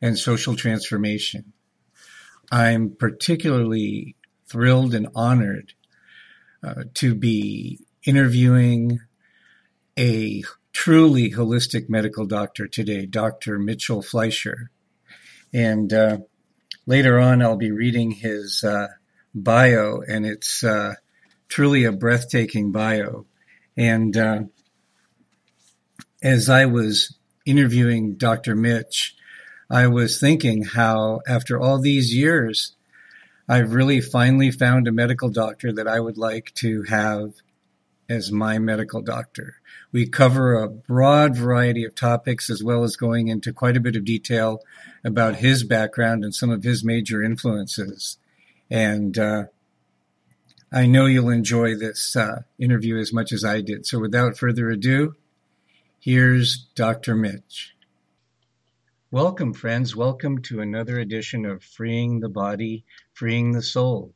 and social transformation. I'm particularly thrilled and honored uh, to be interviewing a truly holistic medical doctor today, Dr. Mitchell Fleischer. And uh, later on, I'll be reading his uh, bio, and it's uh, truly a breathtaking bio. And uh, as I was interviewing Dr. Mitch, I was thinking how, after all these years, I've really finally found a medical doctor that I would like to have as my medical doctor. We cover a broad variety of topics as well as going into quite a bit of detail about his background and some of his major influences. And uh, I know you'll enjoy this uh, interview as much as I did. So without further ado, here's Dr. Mitch. Welcome, friends. Welcome to another edition of Freeing the Body, Freeing the Soul.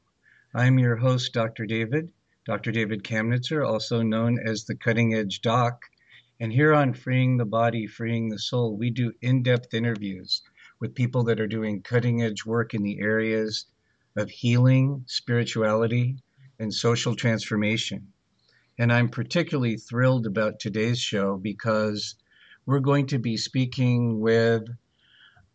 I'm your host, Dr. David, Dr. David Kamnitzer, also known as the Cutting Edge Doc. And here on Freeing the Body, Freeing the Soul, we do in depth interviews with people that are doing cutting edge work in the areas of healing, spirituality, and social transformation. And I'm particularly thrilled about today's show because we're going to be speaking with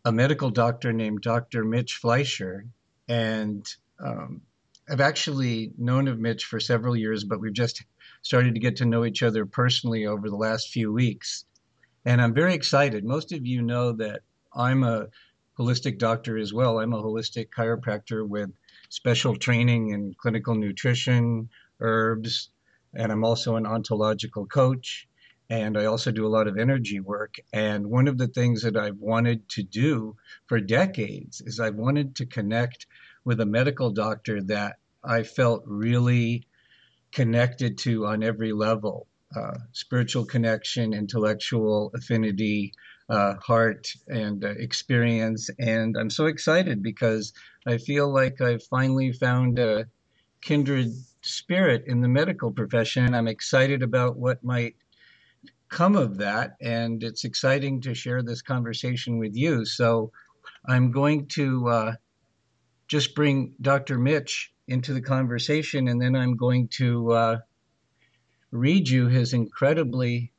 a medical doctor named Dr. Mitch Fleischer. And um, I've actually known of Mitch for several years, but we've just started to get to know each other personally over the last few weeks. And I'm very excited. Most of you know that I'm a holistic doctor as well. I'm a holistic chiropractor with special training in clinical nutrition, herbs, and I'm also an ontological coach and I also do a lot of energy work. And one of the things that I've wanted to do for decades is I've wanted to connect with a medical doctor that I felt really connected to on every level uh, spiritual connection, intellectual affinity, uh, heart, and uh, experience. And I'm so excited because I feel like I've finally found a kindred spirit in the medical profession. I'm excited about what might come of that. And it's exciting to share this conversation with you. So I'm going to uh, just bring Dr. Mitch into the conversation, and then I'm going to uh, read you his incredibly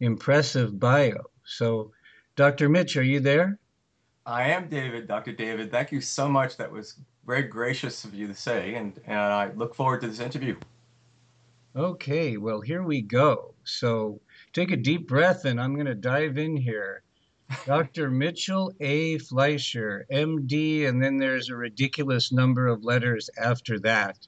impressive bio. So, Dr. Mitch, are you there? I am David, Dr. David. Thank you so much. That was very gracious of you to say, and, and I look forward to this interview. Okay, well, here we go. So, take a deep breath and I'm going to dive in here. Dr. Mitchell A. Fleischer, MD, and then there's a ridiculous number of letters after that.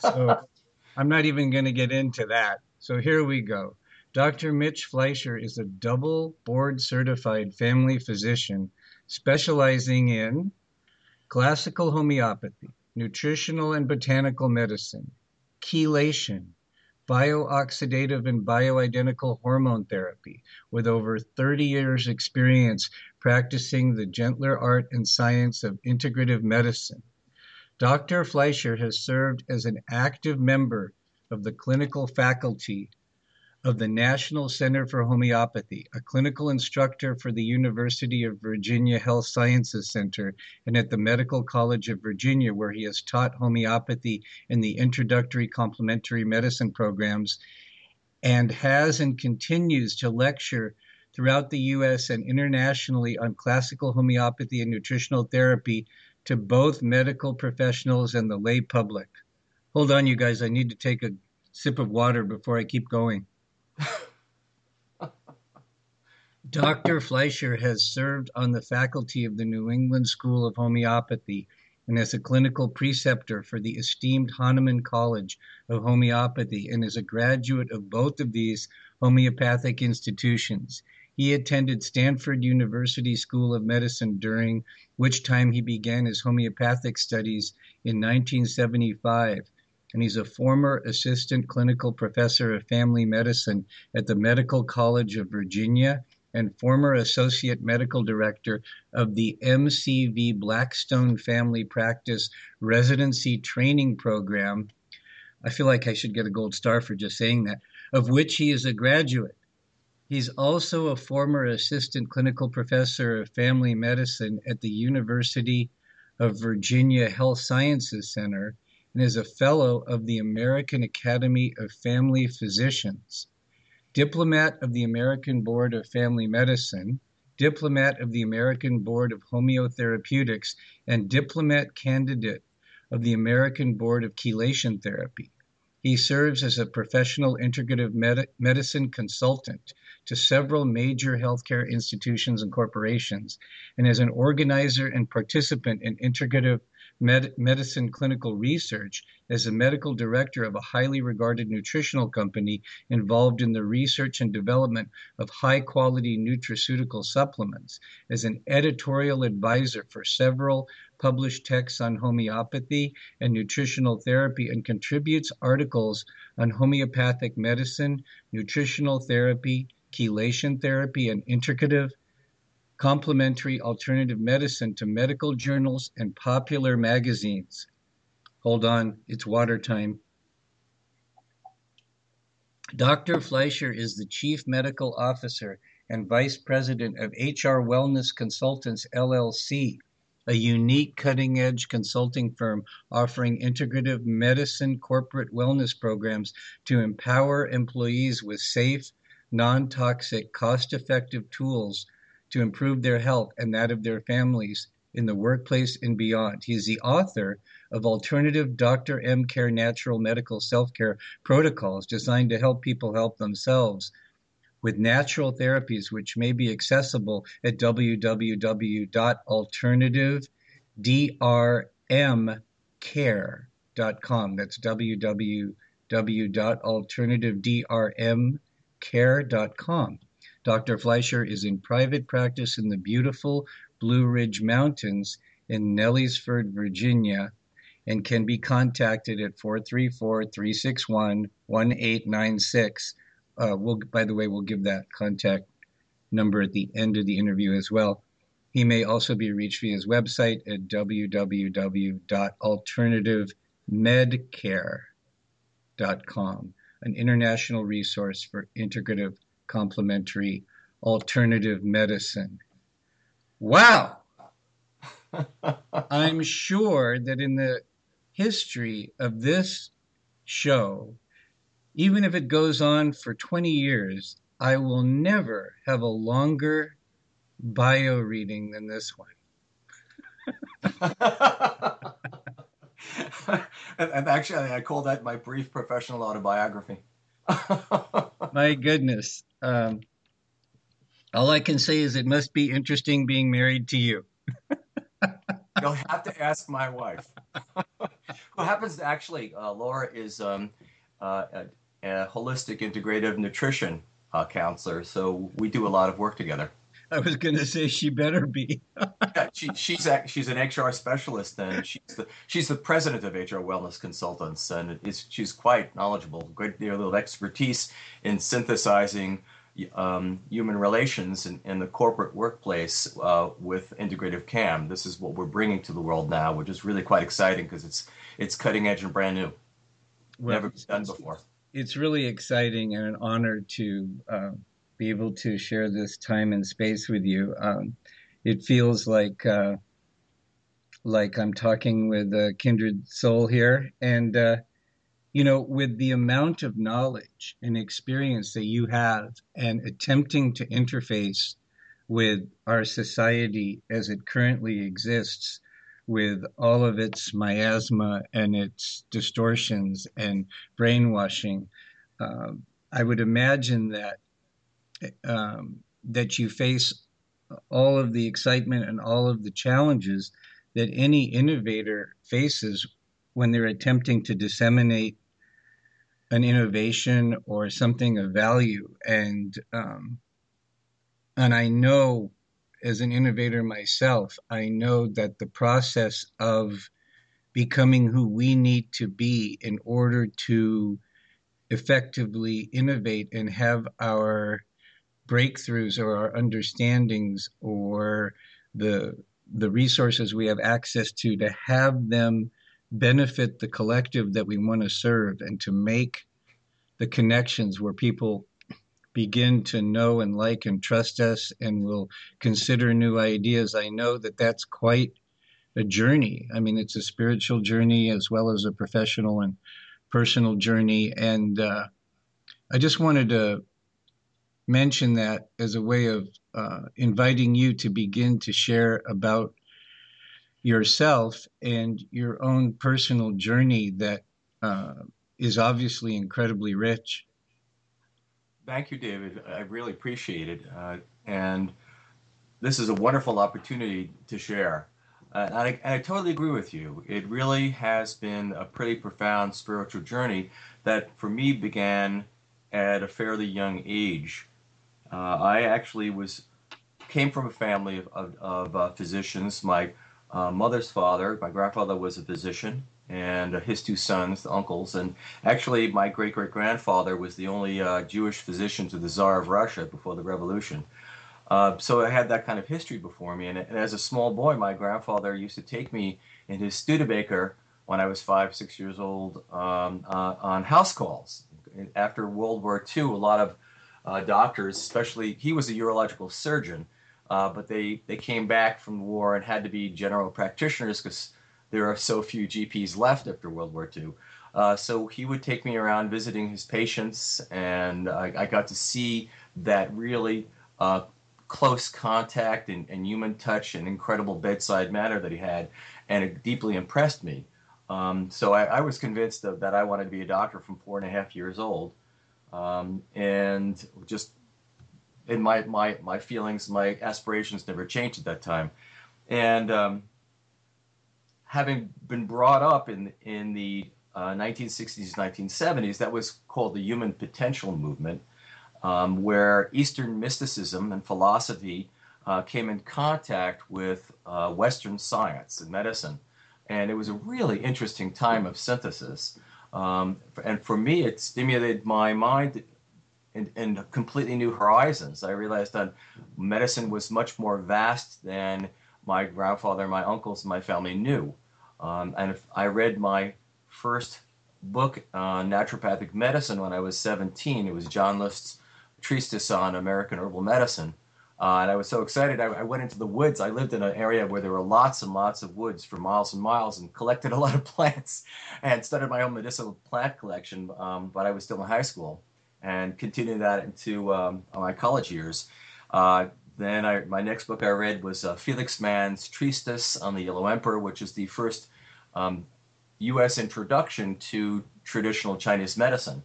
So I'm not even going to get into that. So here we go. Dr. Mitch Fleischer is a double board certified family physician specializing in classical homeopathy, nutritional and botanical medicine, chelation, biooxidative and bioidentical hormone therapy with over 30 years experience practicing the gentler art and science of integrative medicine. Dr. Fleischer has served as an active member of the clinical faculty of the National Center for Homeopathy, a clinical instructor for the University of Virginia Health Sciences Center, and at the Medical College of Virginia, where he has taught homeopathy in the introductory complementary medicine programs, and has and continues to lecture throughout the US and internationally on classical homeopathy and nutritional therapy to both medical professionals and the lay public. Hold on, you guys, I need to take a sip of water before I keep going. Dr. Fleischer has served on the faculty of the New England School of Homeopathy and as a clinical preceptor for the esteemed Hahnemann College of Homeopathy and is a graduate of both of these homeopathic institutions. He attended Stanford University School of Medicine, during which time he began his homeopathic studies in 1975. And he's a former assistant clinical professor of family medicine at the Medical College of Virginia and former associate medical director of the MCV Blackstone Family Practice Residency Training Program. I feel like I should get a gold star for just saying that, of which he is a graduate. He's also a former assistant clinical professor of family medicine at the University of Virginia Health Sciences Center and is a fellow of the American Academy of Family Physicians, diplomat of the American Board of Family Medicine, diplomat of the American Board of Homeotherapeutics, and diplomat candidate of the American Board of Chelation Therapy. He serves as a professional integrative med- medicine consultant to several major healthcare institutions and corporations, and as an organizer and participant in integrative med- medicine clinical research as a medical director of a highly regarded nutritional company involved in the research and development of high quality nutraceutical supplements, as an editorial advisor for several published texts on homeopathy and nutritional therapy, and contributes articles on homeopathic medicine, nutritional therapy, chelation therapy, and integrative complementary alternative medicine to medical journals and popular magazines. Hold on, it's water time. Dr. Fleischer is the Chief Medical Officer and Vice President of HR Wellness Consultants LLC, a unique cutting edge consulting firm offering integrative medicine corporate wellness programs to empower employees with safe, non toxic, cost effective tools to improve their health and that of their families in the workplace and beyond. He is the author of Alternative Dr. M Care Natural Medical Self Care Protocols designed to help people help themselves with natural therapies, which may be accessible at www.alternativedrmcare.com. That's www.alternativedrmcare.com. Dr. Fleischer is in private practice in the beautiful Blue Ridge Mountains in Nellysford, Virginia, and can be contacted at 434 361 1896. Uh, we'll, by the way, we'll give that contact number at the end of the interview as well. He may also be reached via his website at www.alternativeMedcare.com, an international resource for integrative complementary alternative medicine. Wow! I'm sure that in the history of this show, even if it goes on for 20 years, I will never have a longer bio reading than this one. and, and, actually, I call that my brief professional autobiography. my goodness. Um, all I can say is it must be interesting being married to you. You'll have to ask my wife. Who happens to actually, uh, Laura is um, uh, a, a, holistic integrative nutrition uh, counselor, so we do a lot of work together. I was going to say she better be. yeah, she, she's a, she's an HR specialist, and she's the she's the president of HR Wellness Consultants, and is she's quite knowledgeable, great deal of expertise in synthesizing um, human relations in, in, the corporate workplace uh, with integrative CAM. This is what we're bringing to the world now, which is really quite exciting because it's it's cutting edge and brand new, well, never done before. It's really exciting and an honor to uh, be able to share this time and space with you. Um, it feels like uh, like I'm talking with a kindred soul here, and uh, you know, with the amount of knowledge and experience that you have and attempting to interface with our society as it currently exists, with all of its miasma and its distortions and brainwashing, um, I would imagine that um, that you face all of the excitement and all of the challenges that any innovator faces when they're attempting to disseminate an innovation or something of value. And um, and I know as an innovator myself, I know that the process of becoming who we need to be in order to effectively innovate and have our breakthroughs or our understandings or the the resources we have access to to have them benefit the collective that we want to serve and to make the connections where people begin to know and like and trust us and will consider new ideas. I know that that's quite a journey. I mean it's a spiritual journey as well as a professional and personal journey. And uh, i just wanted to mention that as a way of uh, inviting you to begin to share about yourself and your own personal journey that uh, is obviously incredibly rich. Thank you, David. I really appreciate it. Uh, and this is a wonderful opportunity to share. Uh, and, I, and I totally agree with you. It really has been a pretty profound spiritual journey that for me began at a fairly young age. Uh, I actually was came from a family of, of, of uh, physicians. My uh, mother's father, my grandfather was a physician, and uh, his two sons, the uncles, and actually my great great grandfather was the only uh, Jewish physician to the Tsar of Russia before the revolution. Uh, so I had that kind of history before me, and, and, as a small boy, my grandfather used to take me in his Studebaker when I was five, six years old um, uh, on house calls. After World War II, a lot of uh, doctors, especially he was a urological surgeon, uh, but they, they came back from the war and had to be general practitioners because there are so few GPs left after World War II. Uh, so he would take me around visiting his patients, and I, I got to see that really uh, close contact and, and, human touch and incredible bedside manner that he had, and it deeply impressed me. Um, so I, I, was convinced of, that I wanted to be a doctor from four and a half years old, um, and just and my my my feelings, my aspirations never changed at that time, and um, having been brought up in in the uh, 1960s, 1970s, that was called the Human Potential Movement, um, where Eastern mysticism and philosophy uh, came in contact with uh, Western science and medicine, and it was a really interesting time of synthesis. Um, and for me, it stimulated my mind and, completely new horizons. I realized that medicine was much more vast than my grandfather and my uncles and my family knew. Um, and I read my first book on naturopathic medicine when I was 17. It was John List's treatise on American herbal medicine. Uh, and I was so excited. I, I, went into the woods. I lived in an area where there were lots and lots of woods for miles and miles and collected a lot of plants and started my own medicinal plant collection. Um, but I was still in high school and continued that into um, my college years. Uh, then I, my next book I read was uh, Felix Mann's Treatise on the Yellow Emperor, which is the first um, U.S. introduction to traditional Chinese medicine.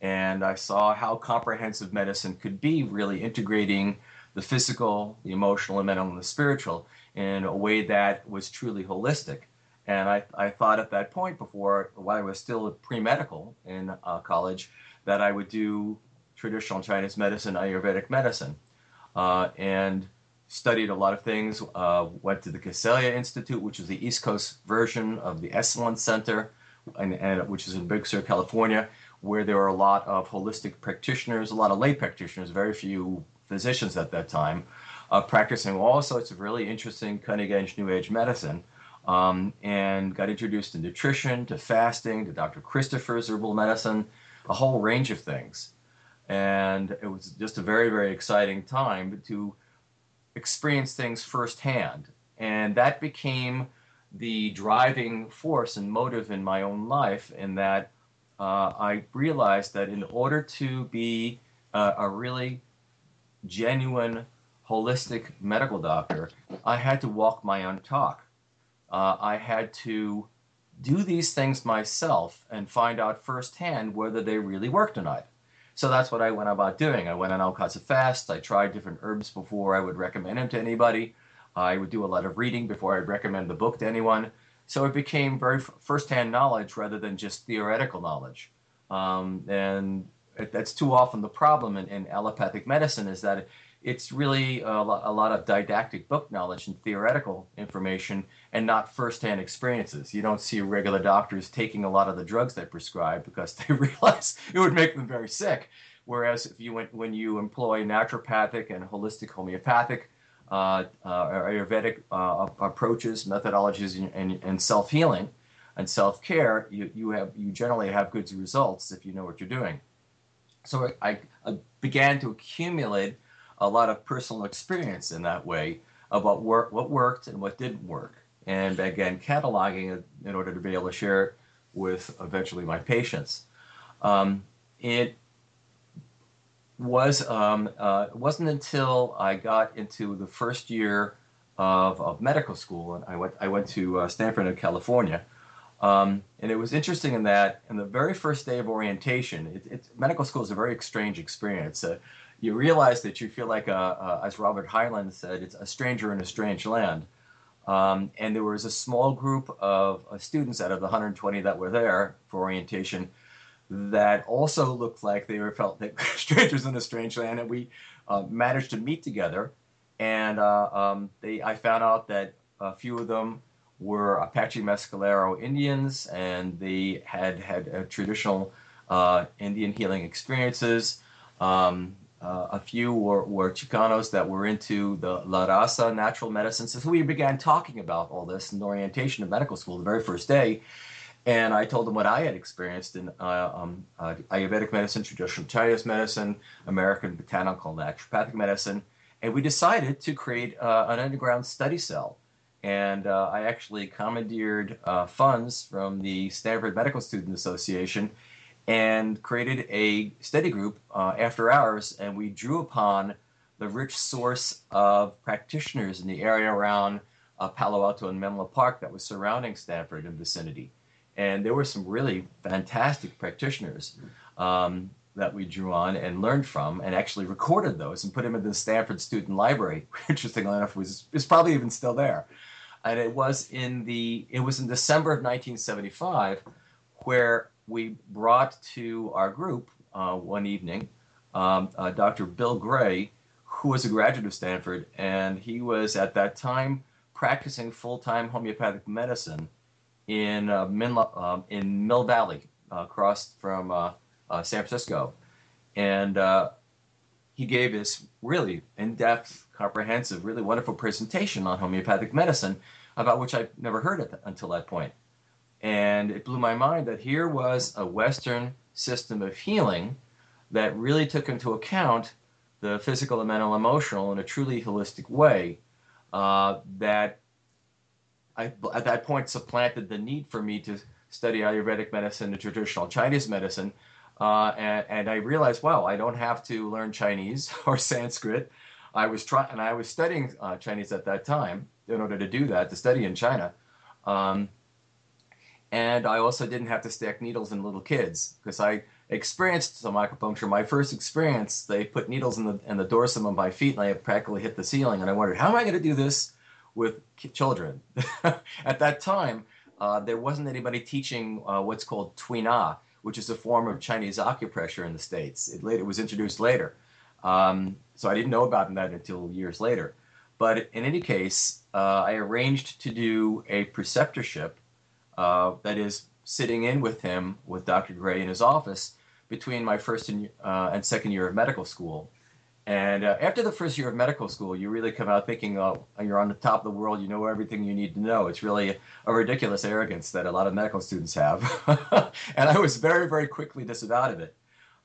And I saw how comprehensive medicine could be, really integrating the physical, the emotional, the mental, and the spiritual in a way that was truly holistic. And I, I thought at that point, before while I was still pre medical in uh, college, that I would do traditional Chinese medicine, Ayurvedic medicine, uh, and studied a lot of things. Uh, went to the Casellia Institute, which is the East Coast version of the Esalen Center, and, and, which is in Big Sur, California, where there are a lot of holistic practitioners, a lot of lay practitioners, very few physicians at that time, uh, practicing all sorts of really interesting cutting edge New Age medicine. Um, and got introduced to nutrition, to fasting, to Dr. Christopher's herbal medicine, a whole range of things. And it was just a very, very exciting time to experience things firsthand. And that became the driving force and motive in my own life, in that uh, I realized that in order to be uh, a really genuine, holistic medical doctor, I had to walk my own talk. Uh, I had to do these things myself and find out firsthand whether they really worked or not. So that's what I went about doing. I went on all kinds of fasts. I tried different herbs before I would recommend them to anybody. I would do a lot of reading before I'd recommend the book to anyone. So it became very firsthand knowledge rather than just theoretical knowledge. Um, and that's too often the problem in, in, allopathic medicine is that it's really a lot, of didactic book knowledge and theoretical information and not firsthand experiences. You don't see regular doctors taking a lot of the drugs they prescribe because they realize it would make them very sick. Whereas if you went, when you employ naturopathic and holistic homeopathic uh, uh, Ayurvedic uh, approaches, methodologies, and, and, and self healing and self care, you, you have you generally have good results if you know what you're doing. So I, I began to accumulate a lot of personal experience in that way about work, what worked and what didn't work, and again cataloging it in order to be able to share it with eventually my patients. Um, it was um, uh, it wasn't until I got into the first year of, of medical school, and I went I went to uh, Stanford in California, um, and it was interesting in that in the very first day of orientation, it, it, medical school is a very strange experience. Uh, you realize that you feel like, a, a, as Robert Heinlein said, it's a stranger in a strange land. Um, and there was a small group of uh, students out of the 120 that were there for orientation that also looked like they were felt like strangers in a strange land, and we uh, managed to meet together. And uh, um, they, I found out that a few of them were Apache Mescalero Indians, and they had had traditional uh, Indian healing experiences. Um, uh, a few were, were Chicanos that were into the La Raza natural medicine. So we began talking about all this in orientation of medical school the very first day. And I told them what I had experienced in uh, um, uh, Ayurvedic medicine, traditional Chinese medicine, American botanical naturopathic medicine. And we decided to create uh, an underground study cell. And uh, I actually commandeered uh, funds from the Stanford Medical Student Association and created a study group uh, after hours. And we drew upon the rich source of practitioners in the area around Palo Alto and Menlo Park that was surrounding Stanford and vicinity and there were some really fantastic practitioners um, that we drew on and learned from, and actually recorded those and put them in the Stanford Student Library. Interestingly enough, was is probably even still there. And it was in the it was in December of 1975 where we brought to our group uh, one evening um, uh, Dr. Bill Gray, who was a graduate of Stanford, and he was at that time practicing full time homeopathic medicine in uh, uh, in Mill Valley, uh, across from uh, uh, San Francisco, and uh, he gave his really in-depth, comprehensive, really wonderful presentation on homeopathic medicine, about which I'd never heard it until that point. and it blew my mind that here was a Western system of healing that really took into account the physical, the mental, emotional in a truly holistic way. that I, at that point supplanted the need for me to study Ayurvedic medicine and traditional Chinese medicine. Uh, and, and, I realized, wow, I don't have to learn Chinese or Sanskrit. I was trying, and I was studying uh, Chinese at that time in order to do that, to study in China. Um, and I also didn't have to stick needles in little kids because I experienced some acupuncture. My first experience, they put needles in the in the dorsum of my feet, and I practically hit the ceiling. And I wondered, how am I going to do this with children. At that time, uh, there wasn't anybody teaching uh, what's called tuina, which is a form of Chinese acupressure in the States. It later was introduced later. Um, so I didn't know about that until years later. But in any case, uh, I arranged to do a preceptorship, uh, that is, sitting in with him, with Dr. Gray in his office, between my first and, uh, and second year of medical school. And uh, after the first year of medical school, you really come out thinking, oh, you're on the top of the world, you know everything you need to know. It's really a ridiculous arrogance that a lot of medical students have. and I was very, very quickly disavowed of it.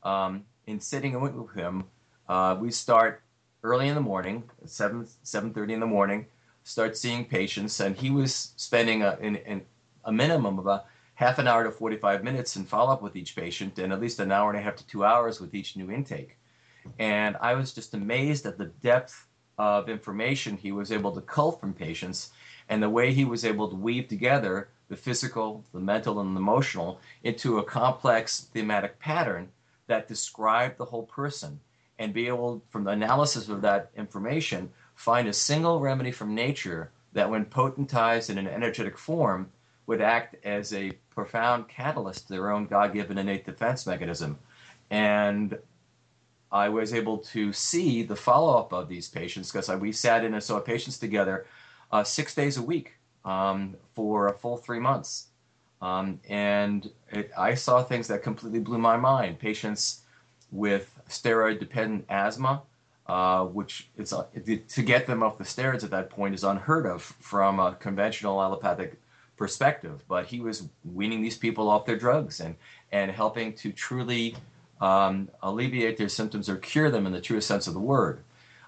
Um, in sitting with him, uh, we start early in the morning, 7, 7.30 in the morning, start seeing patients, and he was spending a, in, in a minimum of a half an hour to 45 minutes in follow-up with each patient, and at least an hour and a half to two hours with each new intake. And I was just amazed at the depth of information he was able to cull from patients and the way he was able to weave together the physical, the mental, and the emotional into a complex thematic pattern that described the whole person and be able, from the analysis of that information, find a single remedy from nature that, when potentized in an energetic form, would act as a profound catalyst to their own God given innate defense mechanism. And I was able to see the follow up of these patients because we sat in and saw patients together uh, six days a week um, for a full three months. Um, and it, I saw things that completely blew my mind. Patients with steroid dependent asthma, uh, which is uh, to get them off the steroids at that point is unheard of from a conventional allopathic perspective. But he was weaning these people off their drugs and, and helping to truly um, alleviate their symptoms or cure them in the truest sense of the word.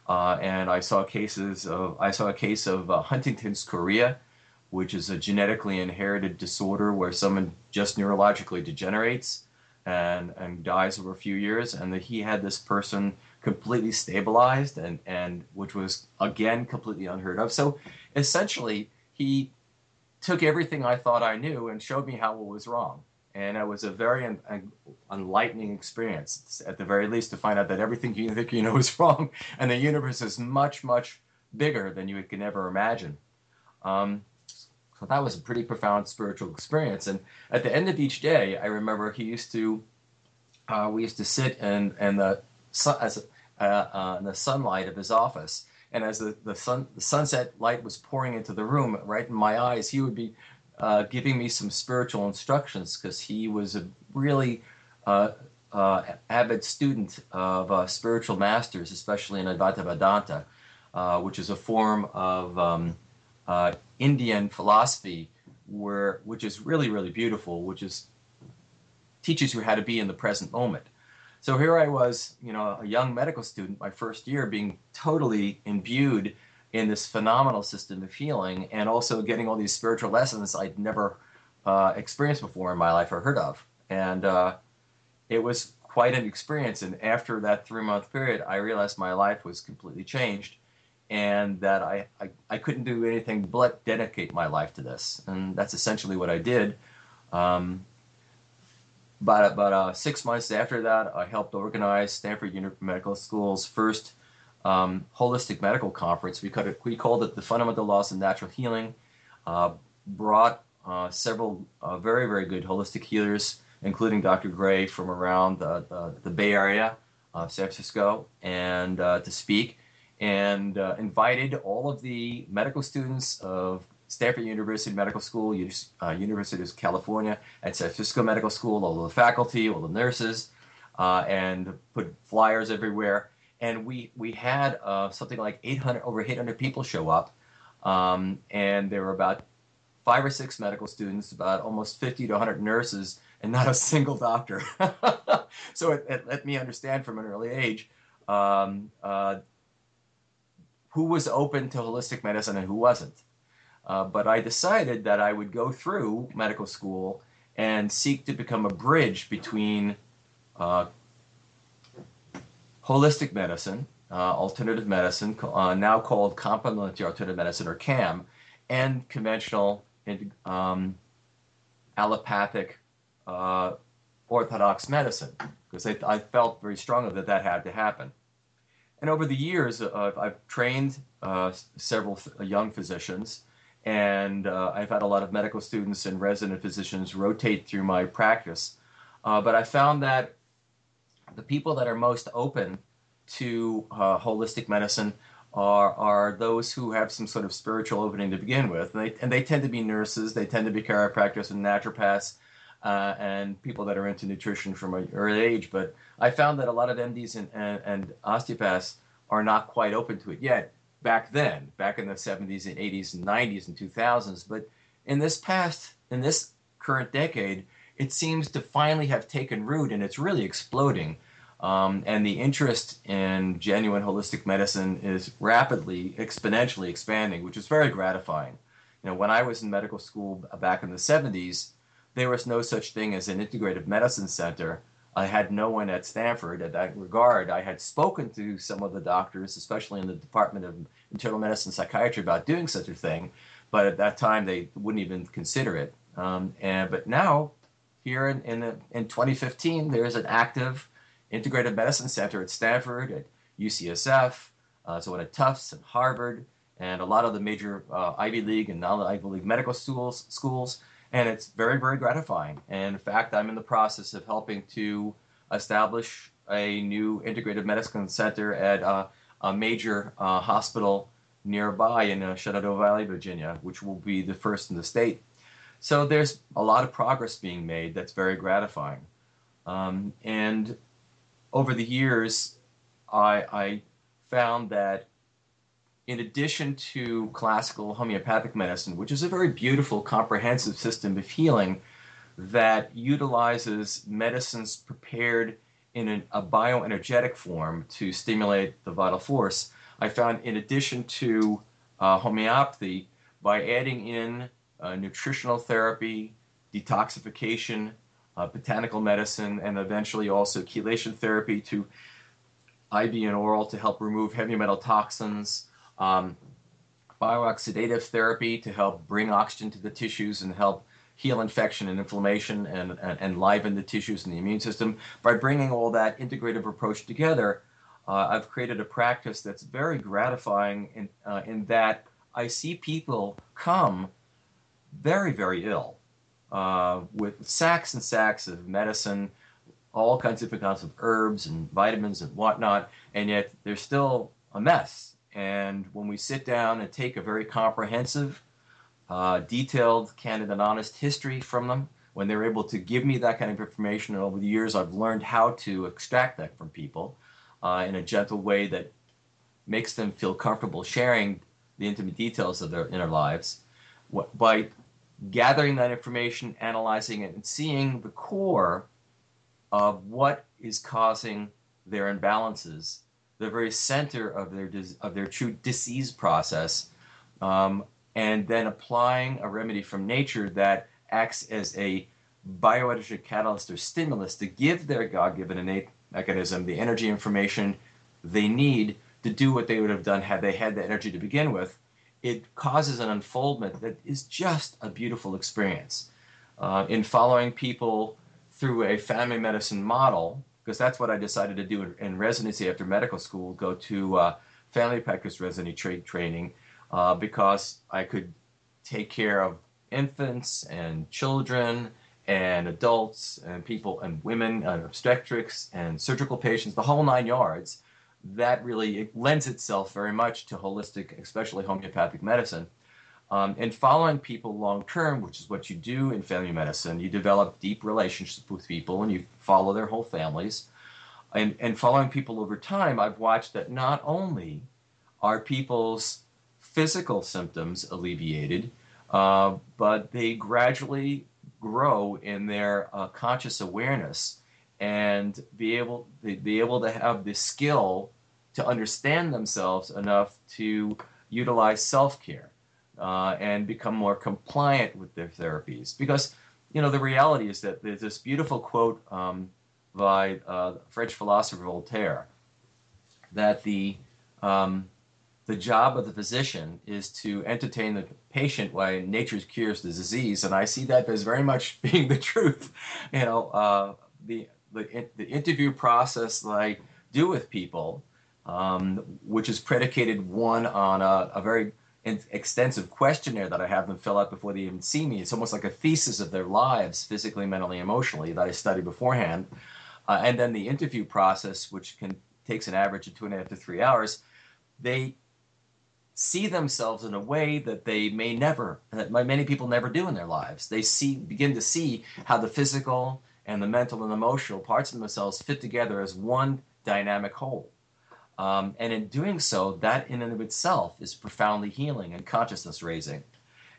Uh, and I saw cases of I saw a case of uh, Huntington's chorea, which is a genetically inherited disorder where someone just neurologically degenerates and and dies over a few years, and that he had this person completely stabilized and and which was again completely unheard of. So essentially, he took everything I thought I knew and showed me how it was wrong and it was a very un- un- enlightening experience at the very least to find out that everything you think you know is wrong and the universe is much much bigger than you can ever imagine. Um, so that was a pretty profound spiritual experience. And at the end of each day i remember he used to uh, we used to sit in, in the as, uh, uh, in the sunlight of his office. And as the, the sun the sunset light was pouring into the room right in my eyes he would be uh, giving me some spiritual instructions because he was a really uh, uh, avid student of uh, spiritual masters, especially in Advaita Vedanta, uh, which is a form of um, uh, Indian philosophy, where which is really really beautiful, which is teaches you how to be in the present moment. So here I was, you know, a young medical student, my first year, being totally imbued in this phenomenal system of healing and also getting all these spiritual lessons I'd never uh, experienced before in my life or heard of. And uh, it was quite an experience. And after that three month period, I realized my life was completely changed and that I, I, I, couldn't do anything but dedicate my life to this. And that's essentially what I did. Um, but about uh, six months after that, I helped organize Stanford University Medical School's first um, holistic medical conference. We, it, we, called it the Fundamental Laws of Natural Healing. Uh, brought uh, several uh, very, very good holistic healers, including Dr. Gray from around the, the, the Bay Area, uh, San Francisco, and uh, to speak, and uh, invited all of the medical students of Stanford University Medical School, University of California, at San Francisco Medical School, all the faculty, all the nurses, and put flyers everywhere and we we had uh, something like 800 over 800 people show up, um, and there were about five or six medical students, about almost 50 to 100 nurses, and not a single doctor. so it, it, let me understand from an early age um, uh, who was open to holistic medicine and who wasn't. Uh, but I decided that I would go through medical school and seek to become a bridge between uh, holistic medicine, uh, alternative medicine, uh, now called complementary alternative medicine or CAM, and conventional um, allopathic uh, orthodox medicine, because I, I, felt very strongly that that had to happen. And over the years, uh, I've trained uh, several young physicians, and uh, I've had a lot of medical students and resident physicians rotate through my practice. but I found that the people that are most open to uh, holistic medicine are, are those who have some sort of spiritual opening to begin with. And they, and they tend to be nurses, they tend to be chiropractors and naturopaths, uh, and people that are into nutrition from an early age. But I found that a lot of MDs and, and, and osteopaths are not quite open to it yet back then, back in the 70s and 80s and 90s and 2000s. But in this past, in this current decade, it seems to finally have taken root and it's really exploding. Um, and the interest in genuine holistic medicine is rapidly, exponentially expanding, which is very gratifying. You know, when I was in medical school back in the 70s, there was no such thing as an integrative medicine center. I had no one at Stanford at that regard. I had spoken to some of the doctors, especially in the Department of Internal Medicine and Psychiatry, about doing such a thing, but at that time they wouldn't even consider it. Um, and but now here in, in, in 2015, there's an active integrative medicine center at Stanford, at UCSF, uh, so at Tufts and Harvard, and a lot of the major uh, Ivy League and non-Ivy League medical schools. Schools, and it's very, very gratifying. And in fact, I'm in the process of helping to establish a new integrated medicine center at uh, a major uh, hospital nearby in uh, Shenandoah Valley, Virginia, which will be the first in the state. So there's a lot of progress being made that's very gratifying. Um, and over the years, I, I found that in addition to classical homeopathic medicine, which is a very beautiful, comprehensive system of healing that utilizes medicines prepared in an, a bioenergetic form to stimulate the vital force, I found in addition to uh, homeopathy, by adding in uh, nutritional therapy, detoxification, uh, botanical medicine, and eventually also chelation therapy to IV and oral to help remove heavy metal toxins, um, biooxidative therapy to help bring oxygen to the tissues and help heal infection and inflammation and, and, and liven the tissues and the immune system. By bringing all that integrative approach together, uh, I've created a practice that's very gratifying in, uh, in that I see people come very, very ill uh, with sacks and sacks of medicine, all kinds of different kinds of herbs and vitamins and whatnot, and yet they're still a mess. And when we sit down and take a very comprehensive, uh, detailed, candid, and honest history from them, when they're able to give me that kind of information, and over the years I've learned how to extract that from people uh, in a gentle way that makes them feel comfortable sharing the intimate details of their inner lives. What, by gathering that information, analyzing it, and seeing the core of what is causing their imbalances, the very center of their of their true disease process, um, and then applying a remedy from nature that acts as a bioenergetic catalyst or stimulus to give their God-given innate mechanism the energy information they need to do what they would have done had they had the energy to begin with it causes an unfoldment that is just a beautiful experience. Uh, in following people through a family medicine model, because that's what I decided to do in, in residency after medical school, go to uh, family practice residency tra- training, uh, because I could take care of infants and children and adults and people and women and obstetrics and surgical patients, the whole nine yards that really lends itself very much to holistic, especially homeopathic medicine. Um, and following people long term, which is what you do in family medicine, you develop deep relationships with people and you follow their whole families. And, and following people over time, I've watched that not only are people's physical symptoms alleviated, uh, but they gradually grow in their uh, conscious awareness and be able be able to have the skill to understand themselves enough to utilize self care uh, and become more compliant with their therapies. Because, you know, the reality is that there's this beautiful quote um, by uh, French philosopher Voltaire that the um, the job of the physician is to entertain the patient while nature cures the disease, and I see that as very much being the truth. You know, uh, the the the interview process that I do with people um, which is predicated one on a, a very extensive questionnaire that I have them fill out before they even see me. It's almost like a thesis of their lives, physically, mentally, emotionally, that I study beforehand. Uh, and then the interview process, which can takes an average of two and a half to three hours, they see themselves in a way that they may never, that many people never do in their lives. They see, begin to see how the physical and the mental and emotional parts of themselves fit together as one dynamic whole. Um, and in doing so, that in and of itself is profoundly healing and consciousness raising.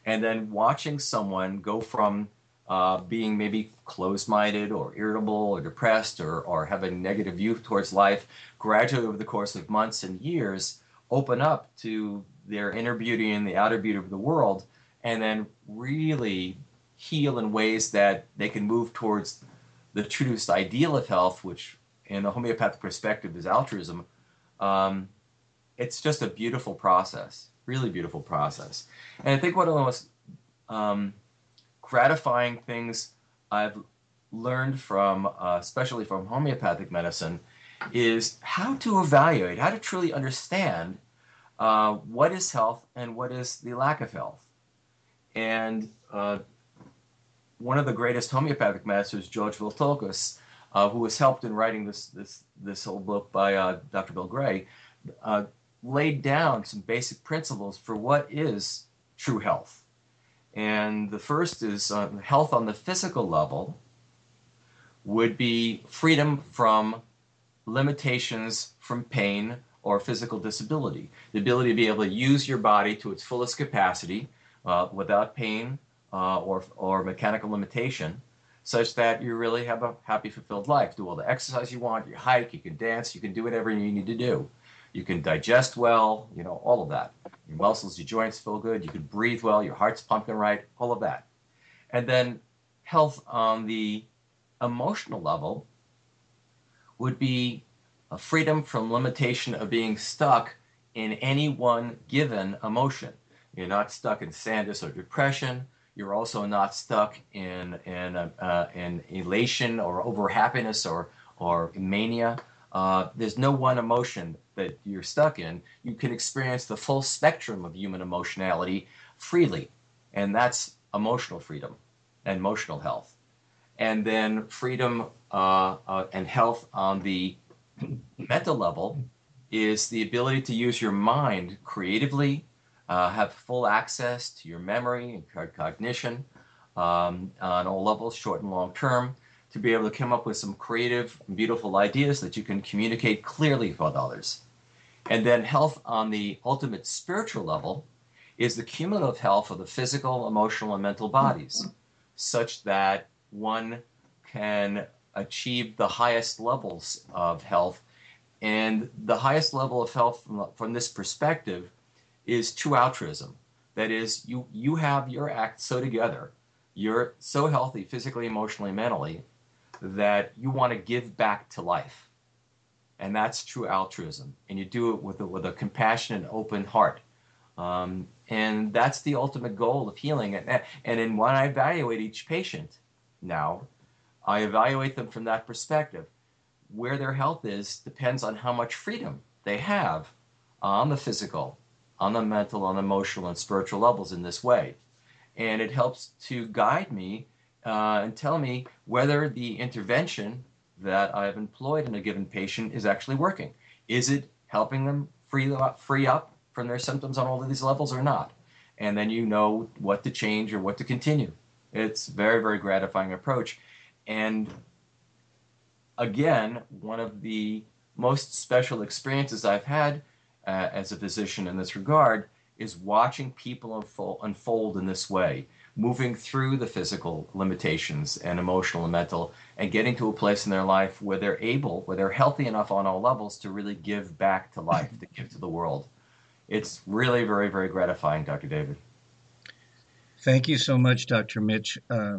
And then watching someone go from uh, being maybe closed minded or irritable or depressed or, or have a negative view towards life, gradually over the course of months and years, open up to their inner beauty and the outer beauty of the world, and then really heal in ways that they can move towards the truest ideal of health, which in a homeopathic perspective is altruism um, it's just a beautiful process, really beautiful process. And I think one of the most um, gratifying things I've learned from, uh, especially from homeopathic medicine, is how to evaluate, how to truly understand uh, what is health and what is the lack of health. And uh, one of the greatest homeopathic masters, George Vithoulkas, uh, who was helped in writing this this this whole book by uh, Dr. Bill Gray, uh, laid down some basic principles for what is true health. And the first is uh, health on the physical level would be freedom from limitations from pain or physical disability. The ability to be able to use your body to its fullest capacity uh, without pain uh, or, or mechanical limitation, such that you really have a happy, fulfilled life. Do all the exercise you want, you hike, you can dance, you can do whatever you need to do. You can digest well, you know, all of that. Your muscles, your joints feel good, you can breathe well, your heart's pumping right, all of that. And then health on the emotional level would be a freedom from limitation of being stuck in any one given emotion. You're not stuck in sadness or depression. You're also not stuck in in uh, in elation or over happiness or or mania. Uh, there's no one emotion that you're stuck in. You can experience the full spectrum of human emotionality freely, and that's emotional freedom and emotional health. And then freedom uh, uh and health on the mental level is the ability to use your mind creatively, uh, have full access to your memory and cognition um, on all levels, short and long term, to be able to come up with some creative, beautiful ideas that you can communicate clearly with others. And then health on the ultimate spiritual level is the cumulative health of the physical, emotional, and mental bodies, such that one can achieve the highest levels of health. And the highest level of health from, from this perspective is true altruism. That is, you, you have your act so together, you're so healthy physically, emotionally, mentally, that you want to give back to life. And that's true altruism. And you do it with a, with a compassionate, open heart. Um, and that's the ultimate goal of healing. And, and in when I evaluate each patient now, I evaluate them from that perspective. Where their health is depends on how much freedom they have on the physical, on the mental, on emotional, and spiritual levels in this way. And it helps to guide me uh, and tell me whether the intervention that I've employed in a given patient is actually working. Is it helping them free up, free up from their symptoms on all of these levels or not? And then you know what to change or what to continue. It's very, very gratifying approach. And again, one of the most special experiences I've had uh, as a physician in this regard is watching people unfold, unfold in this way, moving through the physical limitations and emotional and mental, and getting to a place in their life where they're able, where they're healthy enough on all levels to really give back to life, to give to the world. It's really very, very gratifying, Dr. David. Thank you so much, Dr. Mitch. Uh,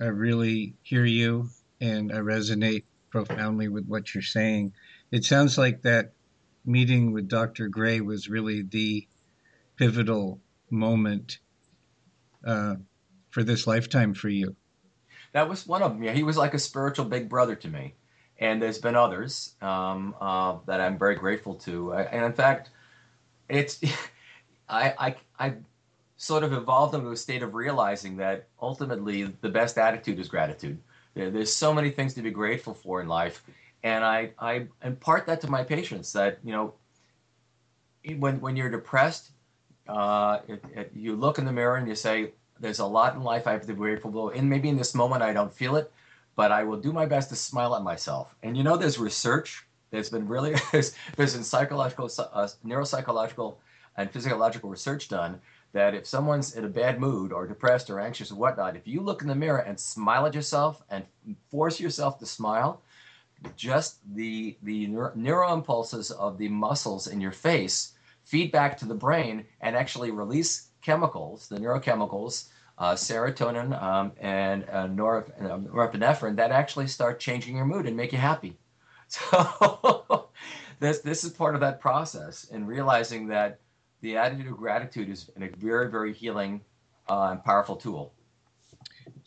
I really hear you and I resonate profoundly with what you're saying. It sounds like that meeting with Dr. Gray was really the pivotal moment uh, for this lifetime for you. That was one of them. Yeah, he was like a spiritual big brother to me. And there's been others um, uh, that I'm very grateful to. And in fact, it's I, I I sort of evolved into a state of realizing that ultimately the best attitude is gratitude. There's so many things to be grateful for in life, and I, I impart that to my patients that you know when when you're depressed, uh, it, it, you look in the mirror and you say, "There's a lot in life I have to be grateful for," and maybe in this moment I don't feel it, but I will do my best to smile at myself. And you know, there's research. There's been really there's, there's been psychological, uh, neuropsychological, and physiological research done that if someone's in a bad mood or depressed or anxious or whatnot, if you look in the mirror and smile at yourself and force yourself to smile, just the the neuro, impulses of the muscles in your face feed back to the brain and actually release chemicals, the neurochemicals, uh, serotonin um, and uh, norep- uh, norepinephrine that actually start changing your mood and make you happy. So this this is part of that process and realizing that the attitude of gratitude is a very, very healing uh, and powerful tool.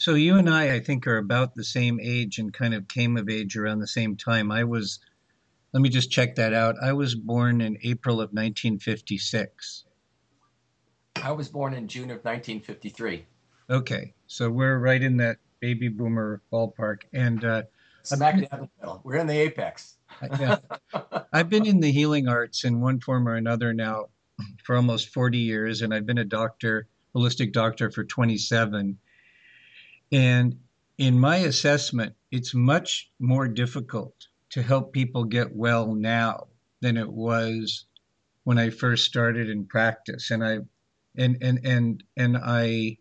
So you and I, I think, are about the same age and kind of came of age around the same time. I was, let me just check that out. I was born in April of 1956. I was born in June of 1953. Okay, so we're right in that baby boomer ballpark. And uh, Smack dab in the middle. We're in the apex. yeah. I've been in the healing arts in one form or another now for almost 40 years, and I've been a doctor, holistic doctor, for 27. And in my assessment, it's much more difficult to help people get well now than it was when I first started in practice. And I and and and and I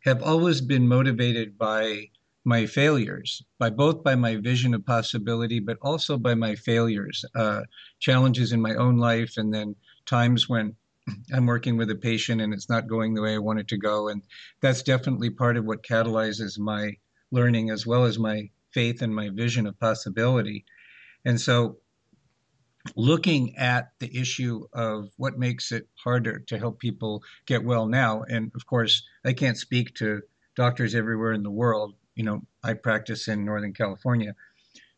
have always been motivated by my failures, by both by my vision of possibility, but also by my failures, uh, challenges in my own life, and then times when I'm working with a patient and it's not going the way I want it to go. And that's definitely part of what catalyzes my learning as well as my faith and my vision of possibility. And so looking at the issue of what makes it harder to help people get well now. And of course, I can't speak to doctors everywhere in the world. You know, I practice in Northern California,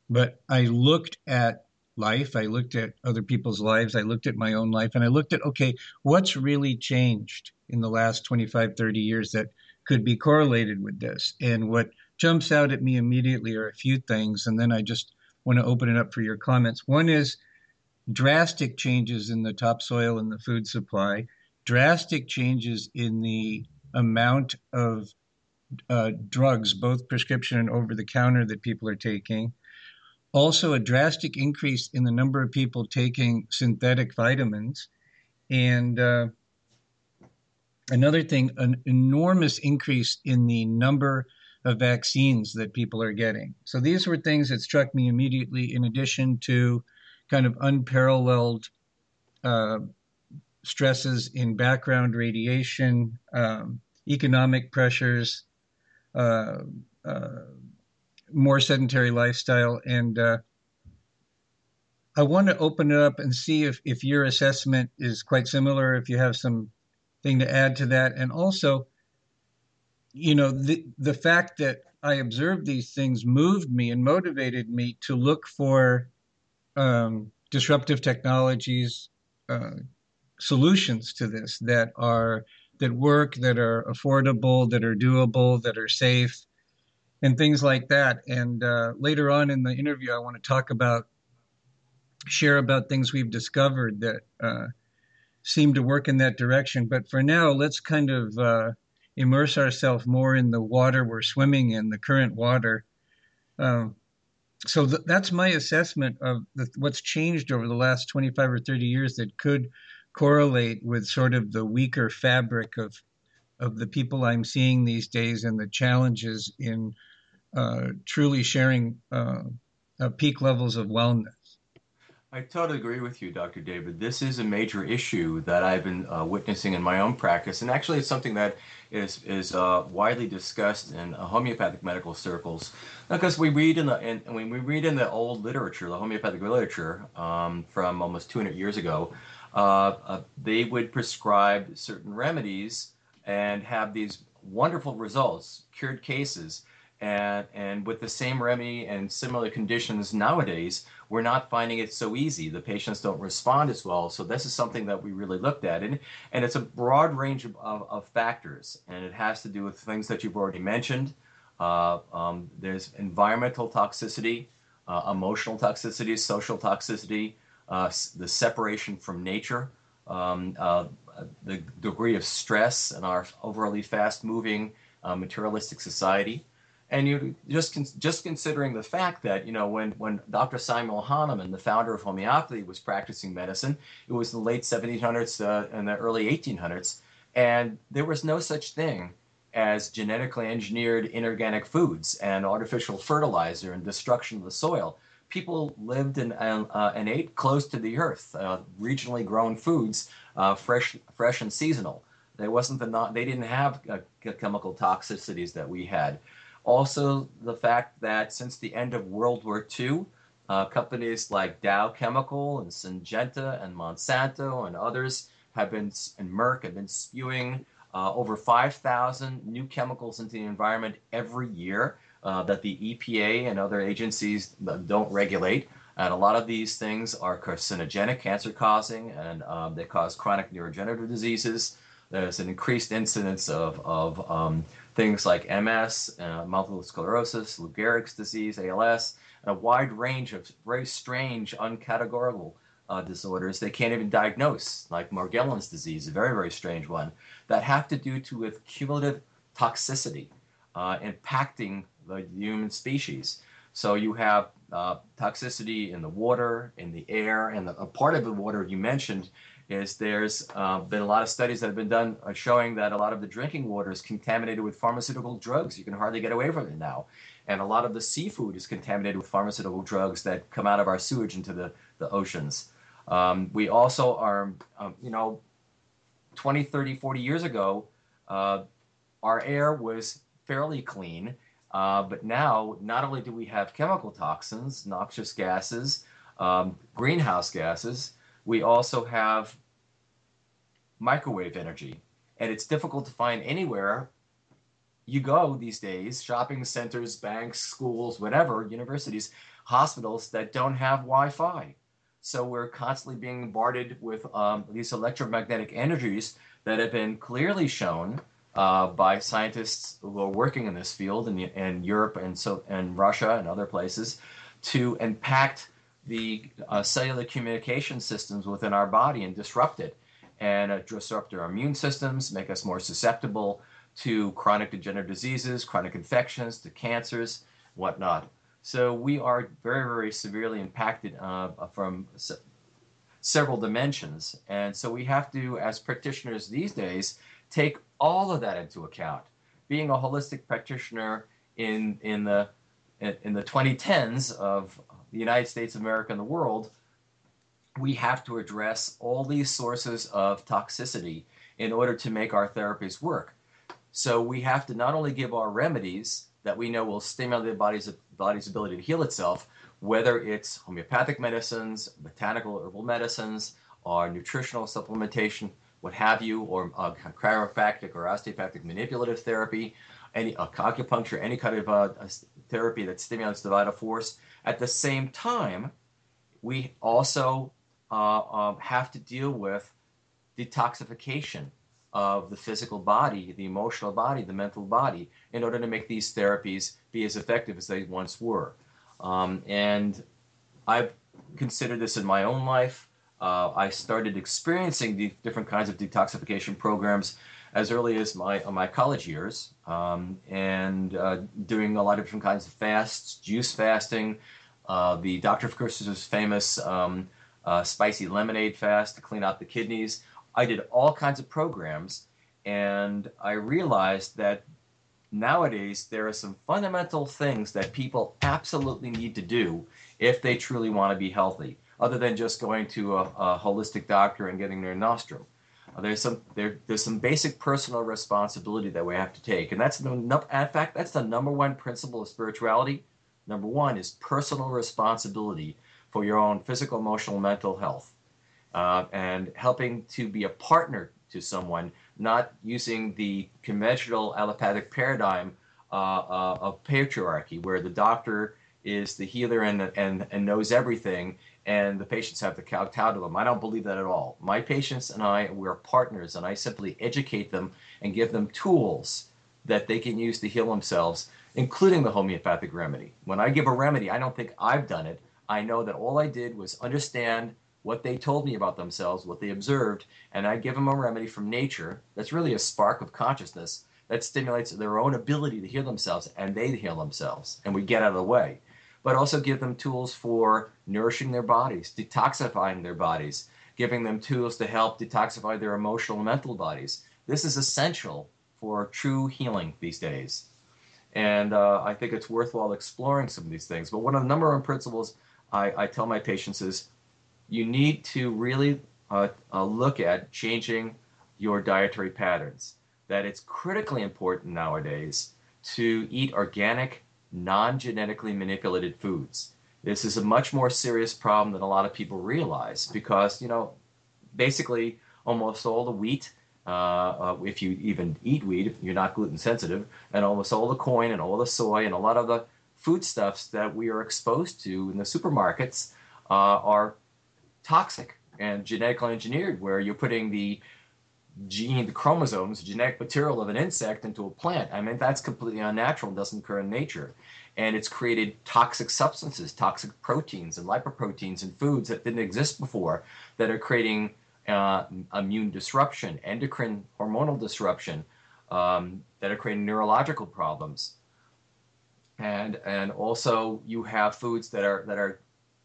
but I looked at life. I looked at other people's lives. I looked at my own life and I looked at, okay, what's really changed in the last 25, 30 years that could be correlated with this? And what jumps out at me immediately are a few things. And then I just want to open it up for your comments. One is drastic changes in the topsoil and the food supply, drastic changes in the amount of uh, drugs, both prescription and over the counter, that people are taking. Also, a drastic increase in the number of people taking synthetic vitamins. And uh, another thing, an enormous increase in the number of vaccines that people are getting. So these were things that struck me immediately, in addition to kind of unparalleled uh, stresses in background radiation, um, economic pressures, uh, uh, more sedentary lifestyle. And uh, I want to open it up and see if, if your assessment is quite similar, if you have some thing to add to that. And also, you know, the, the fact that I observed these things moved me and motivated me to look for um, disruptive technologies, uh, solutions to this that are that work, that are affordable, that are doable, that are safe, and things like that. And uh, later on in the interview, I want to talk about share about things we've discovered that uh, seem to work in that direction. But for now, let's kind of uh, immerse ourselves more in the water we're swimming in, the current water. Um, so th- that's my assessment of the, what's changed over the last 25 or 30 years that could correlate with sort of the weaker fabric of of the people I'm seeing these days and the challenges in truly sharing uh, uh, peak levels of wellness. I totally agree with you, Dr. David. This is a major issue that I've been uh, witnessing in my own practice, and actually, it's something that is is uh, widely discussed in uh, homeopathic medical circles. Because we read in the and when we read in the old literature, the homeopathic literature um, from almost 200 years ago, uh, uh, they would prescribe certain remedies and have these wonderful results, cured cases and and with the same remedy and similar conditions nowadays we're not finding it so easy. The patients don't respond as well. So this is something that we really looked at. And and it's a broad range of, of, of factors. And it has to do with things that you've already mentioned. Uh, um, there's environmental toxicity uh, emotional toxicity social toxicity uh, the separation from nature um, uh, the degree of stress in our overly fast moving uh, materialistic society and you just just considering the fact that you know when when Dr. Samuel Hahnemann, the founder of homeopathy, was practicing medicine, it was the late 1700s uh, and the early 1800s, and there was no such thing as genetically engineered inorganic foods and artificial fertilizer and destruction of the soil. People lived and, uh, and ate close to the earth, uh, regionally grown foods, uh, fresh, fresh and seasonal. They wasn't the not, they didn't have uh, chemical toxicities that we had. Also, the fact that since the end of World War II, uh, companies like Dow Chemical and Syngenta and Monsanto and others have been, and Merck have been spewing uh, over 5,000 new chemicals into the environment every year uh, that the EPA and other agencies don't regulate. And a lot of these things are carcinogenic, cancer causing, and um, they cause chronic neurodegenerative diseases. There's an increased incidence of, of um, things like MS, uh, multiple sclerosis, Lou Gehrig's disease, ALS, and a wide range of very strange, uncategorical uh, disorders they can't even diagnose, like Morgellons disease, a very, very strange one, that have to do to with cumulative toxicity uh, impacting the human species. So you have uh, toxicity in the water, in the air, and the, a part of the water you mentioned is there's uh, been a lot of studies that have been done uh, showing that a lot of the drinking water is contaminated with pharmaceutical drugs. You can hardly get away from it now. And a lot of the seafood is contaminated with pharmaceutical drugs that come out of our sewage into the, the oceans. Um, we also are, um, you know, 20, 30, 40 years ago, uh, our air was fairly clean. Uh, but now, not only do we have chemical toxins, noxious gases, um, greenhouse gases, we also have microwave energy. And it's difficult to find anywhere you go these days shopping centers, banks, schools, whatever, universities, hospitals that don't have Wi Fi. So we're constantly being bombarded with um, these electromagnetic energies that have been clearly shown uh, by scientists who are working in this field in, in Europe and so and Russia and other places to impact the uh, cellular communication systems within our body and disrupt it and uh, disrupt our immune systems, make us more susceptible to chronic degenerative diseases, chronic infections, to cancers, whatnot. So we are very, very severely impacted uh, from se- several dimensions. And so we have to, as practitioners these days, take all of that into account. Being a holistic practitioner in, in, the, in the 2010s of the United States of America and the world, we have to address all these sources of toxicity in order to make our therapies work. So we have to not only give our remedies that we know will stimulate the body's, body's ability to heal itself, whether it's homeopathic medicines, botanical herbal medicines, or nutritional supplementation, what have you, or uh, chiropractic or osteopathic manipulative therapy, any uh, acupuncture, any kind of uh, therapy that stimulates the vital force. At the same time, we also uh, um, have to deal with detoxification of the physical body, the emotional body, the mental body, in order to make these therapies be as effective as they once were. Um, and I've considered this in my own life. Uh, I started experiencing the different kinds of detoxification programs as early as my my college years, um, and uh, doing a lot of different kinds of fasts, juice fasting, uh, the Dr. Christopher's famous um, uh, spicy lemonade fast to clean out the kidneys. I did all kinds of programs, and I realized that nowadays there are some fundamental things that people absolutely need to do if they truly want to be healthy, other than just going to a, a holistic doctor and getting their nostrum. Uh, there's some there, there's some basic personal responsibility that we have to take, and that's the in fact that's the number one principle of spirituality. Number one is personal responsibility for your own physical, emotional, mental health, uh, and helping to be a partner to someone, not using the conventional allopathic paradigm uh, uh, of patriarchy, where the doctor is the healer and, and, and knows everything, and the patients have to kowtow to them. I don't believe that at all. My patients and I, we're partners, and I simply educate them and give them tools that they can use to heal themselves, including the homeopathic remedy. When I give a remedy, I don't think I've done it. I know that all I did was understand what they told me about themselves, what they observed, and I give them a remedy from nature that's really a spark of consciousness that stimulates their own ability to heal themselves, and they heal themselves, and we get out of the way but also give them tools for nourishing their bodies, detoxifying their bodies, giving them tools to help detoxify their emotional and mental bodies. This is essential for true healing these days. And uh, I think it's worthwhile exploring some of these things. But one of the number one principles I, I tell my patients is you need to really uh, uh, look at changing your dietary patterns. That it's critically important nowadays to eat organic non genetically manipulated foods. This is a much more serious problem than a lot of people realize because, you know, basically almost all the wheat, uh, uh, if you even eat wheat, if you're not gluten sensitive, and almost all the corn and all the soy and a lot of the foodstuffs that we are exposed to in the supermarkets uh, are toxic and genetically engineered, where you're putting the gene, the chromosomes, genetic material of an insect into a plant. I mean, that's completely unnatural and doesn't occur in nature. And it's created toxic substances, toxic proteins and lipoproteins in foods that didn't exist before that are creating uh, immune disruption, endocrine hormonal disruption, um, that are creating neurological problems. And, and also you have foods that are, that are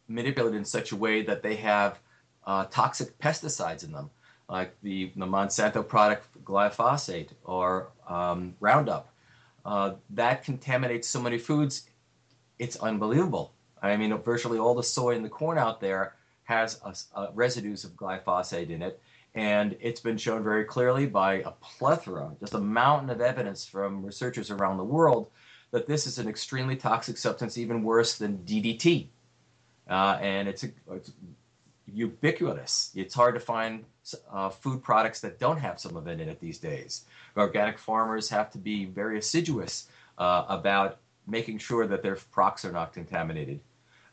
manipulated in such a way that they have uh, toxic pesticides in them like the, the Monsanto product glyphosate or um, Roundup. Uh, that contaminates so many foods, it's unbelievable. I mean, virtually all the soy and the corn out there has a, a residues of glyphosate in it. And it's been shown very clearly by a plethora, just a mountain of evidence from researchers around the world, that this is an extremely toxic substance, even worse than DDT. Uh, and it's, a, it's ubiquitous. It's hard to find uh, food products that don't have some of it in it these days. Organic farmers have to be very assiduous uh, about making sure that their crops are not contaminated.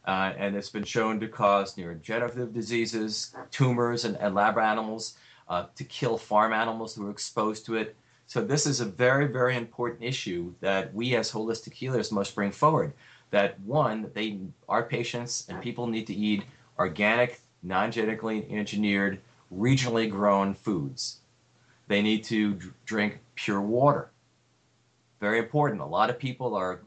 Uh, and it's been shown to cause neurodegenerative diseases, tumors, and, and lab animals, uh, to kill farm animals who are exposed to it. So this is a very, very important issue that we as holistic healers must bring forward. That one, they, our patients and people need to eat organic, non-genetically engineered, regionally grown foods. They need to drink pure water. Very important. A lot of people are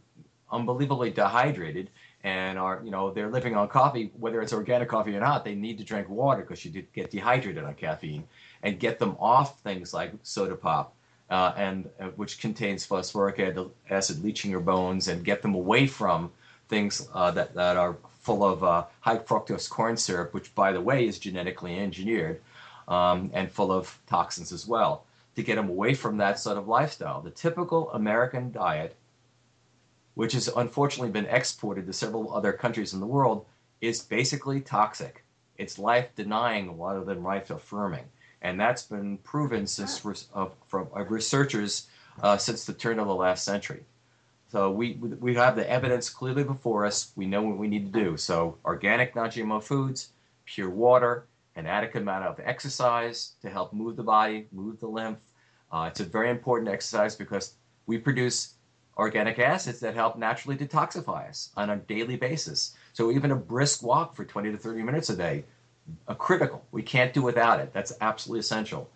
unbelievably dehydrated and are, you know, they're living on coffee, whether it's organic coffee or not, they need to drink water because you get dehydrated on caffeine and get them off things like soda pop, uh, and uh, which contains phosphoric acid leaching your bones and get them away from things uh, that, that are full of uh, high fructose corn syrup, which, by the way, is genetically engineered um, and full of toxins as well, to get them away from that sort of lifestyle. The typical American diet, which has unfortunately been exported to several other countries in the world, is basically toxic. It's life denying rather than life affirming. And that's been proven since uh, from uh, researchers uh, since the turn of the last century. So we, we have the evidence clearly before us. We know what we need to do. So organic, non-GMO foods, pure water, an adequate amount of exercise to help move the body, move the lymph. Uh, it's a very important exercise because we produce organic acids that help naturally detoxify us on a daily basis. So even a brisk walk for 20 to 30 minutes a day, critical. We can't do without it. That's absolutely essential.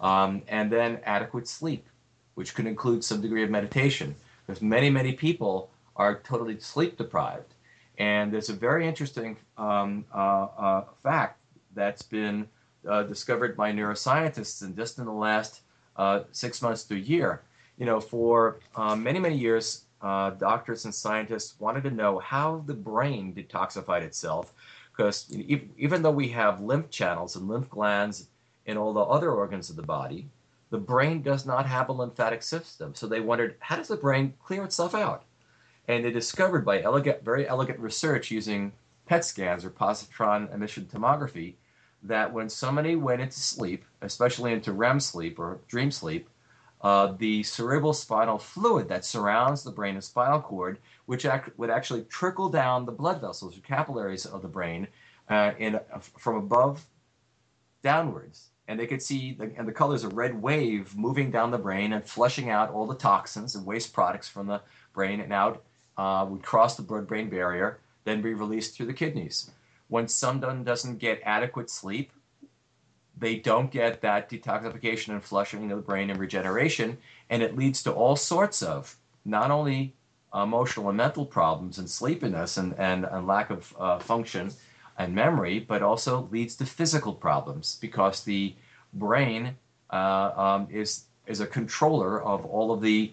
Um, and then adequate sleep, which could include some degree of meditation because many, many people are totally sleep deprived. And there's a very interesting um, uh, uh, fact that's been uh, discovered by neuroscientists and just in the last uh, six months to a year. You know, for uh, many, many years, uh, doctors and scientists wanted to know how the brain detoxified itself because even though we have lymph channels and lymph glands in all the other organs of the body, the brain does not have a lymphatic system. So they wondered, how does the brain clear itself out? And they discovered by elegant, very elegant research using PET scans or positron emission tomography that when somebody went into sleep, especially into REM sleep or dream sleep, uh, the cerebral spinal fluid that surrounds the brain and spinal cord, which act, would actually trickle down the blood vessels or capillaries of the brain uh, in, uh, from above downwards and they could see the, and the colors a red wave moving down the brain and flushing out all the toxins and waste products from the brain and out uh, would cross the blood-brain barrier, then be released through the kidneys. When someone doesn't get adequate sleep, they don't get that detoxification and flushing of the brain and regeneration, and it leads to all sorts of not only emotional and mental problems and sleepiness and, and, and lack of uh, function, and memory, but also leads to physical problems because the brain uh, um, is is a controller of all of the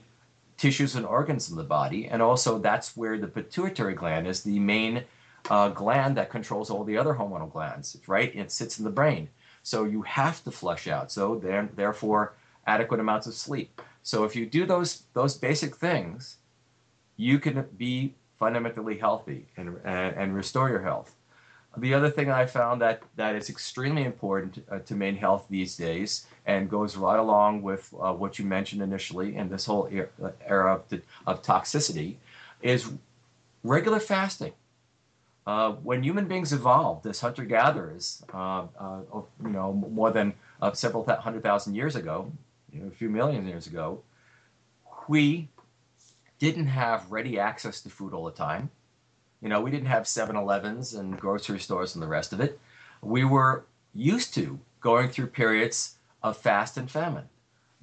tissues and organs in the body, and also that's where the pituitary gland is the main uh, gland that controls all the other hormonal glands. Right, it sits in the brain, so you have to flush out. So there, therefore, adequate amounts of sleep. So if you do those those basic things, you can be fundamentally healthy and, and, and restore your health. The other thing I found that, that is extremely important uh, to maintain health these days and goes right along with uh, what you mentioned initially in this whole uh, era of, of toxicity is regular fasting. Uh, when human beings evolved as hunter-gatherers, uh, uh, you know, more than uh, several hundred thousand years ago, you know, a few million years ago, we didn't have ready access to food all the time. You know, we didn't have 7-Elevens and grocery stores and the rest of it. We were used to going through periods of fast and famine.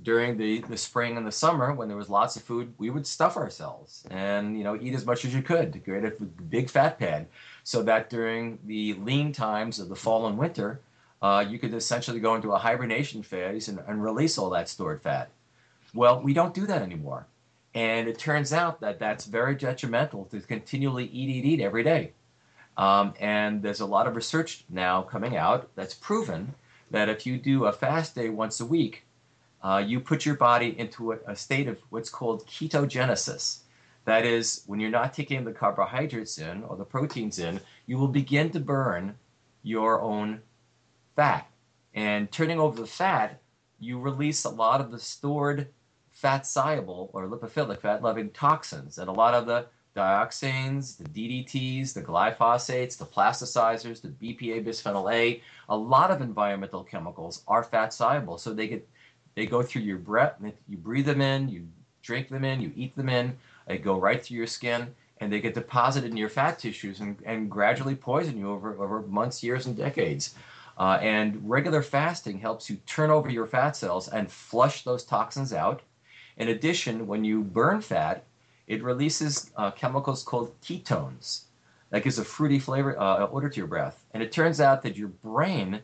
During the, the spring and the summer, when there was lots of food, we would stuff ourselves and you know eat as much as you could to create a big fat pad, so that during the lean times of the fall and winter, uh, you could essentially go into a hibernation phase and, and release all that stored fat. Well, we don't do that anymore. And it turns out that that's very detrimental to continually eat, eat, eat every day. Um, and there's a lot of research now coming out that's proven that if you do a fast day once a week, uh, you put your body into a, a, state of what's called ketogenesis. That is, when you're not taking the carbohydrates in or the proteins in, you will begin to burn your own fat. And turning over the fat, you release a lot of the stored fat soluble or lipophilic fat loving toxins. And a lot of the dioxins, the DDTs, the glyphosates, the plasticizers, the BPA bisphenol A, a lot of environmental chemicals are fat soluble. So they get they go through your breath, you breathe them in, you drink them in, you eat them in, they go right through your skin and they get deposited in your fat tissues and, and gradually poison you over, over months, years, and decades. Uh, and regular fasting helps you turn over your fat cells and flush those toxins out. In addition, when you burn fat, it releases uh, chemicals called ketones that gives a fruity flavor uh, odor to your breath. And it turns out that your brain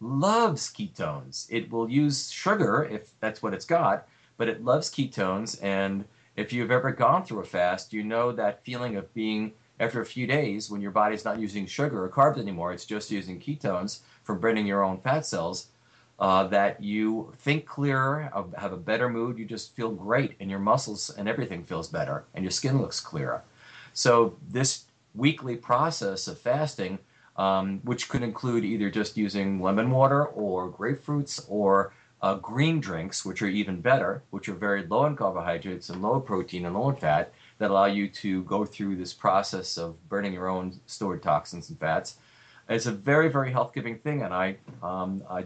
loves ketones. It will use sugar if that's what it's got, but it loves ketones. And if you've ever gone through a fast, you know that feeling of being after a few days when your body's not using sugar or carbs anymore, it's just using ketones from burning your own fat cells uh, that you think clearer, have a better mood, you just feel great, and your muscles and everything feels better, and your skin looks clearer. So, this weekly process of fasting, um, which could include either just using lemon water or grapefruits or uh, green drinks, which are even better, which are very low in carbohydrates and low in protein and low in fat, that allow you to go through this process of burning your own stored toxins and fats. It's a very, very health giving thing, and I, um, I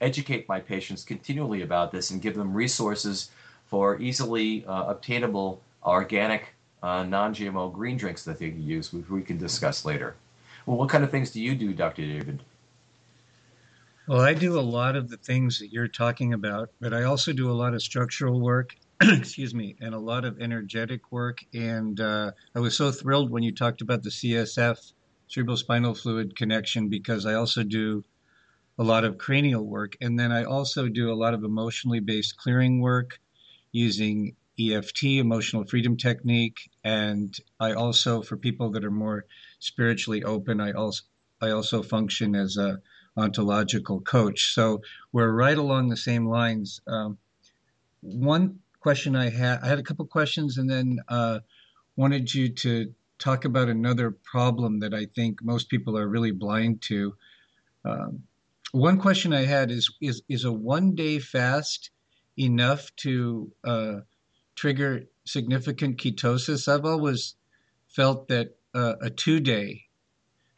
educate my patients continually about this and give them resources for easily uh, obtainable organic uh, non-GMO green drinks that they can use, which we can discuss later. Well, what kind of things do you do, Dr. David? Well, I do a lot of the things that you're talking about, but I also do a lot of structural work, excuse me, and a lot of energetic work. And uh, I was so thrilled when you talked about the CSF, cerebral spinal fluid connection, because I also do a lot of cranial work. And then I also do a lot of emotionally based clearing work using EFT, emotional freedom technique. And I also, for people that are more spiritually open, I also I also function as a ontological coach. So we're right along the same lines. Um, one question I had, I had a couple questions, and then uh, wanted you to talk about another problem that I think most people are really blind to. Um, one question I had is is is a one day fast enough to uh, trigger significant ketosis? I've always felt that uh, a two day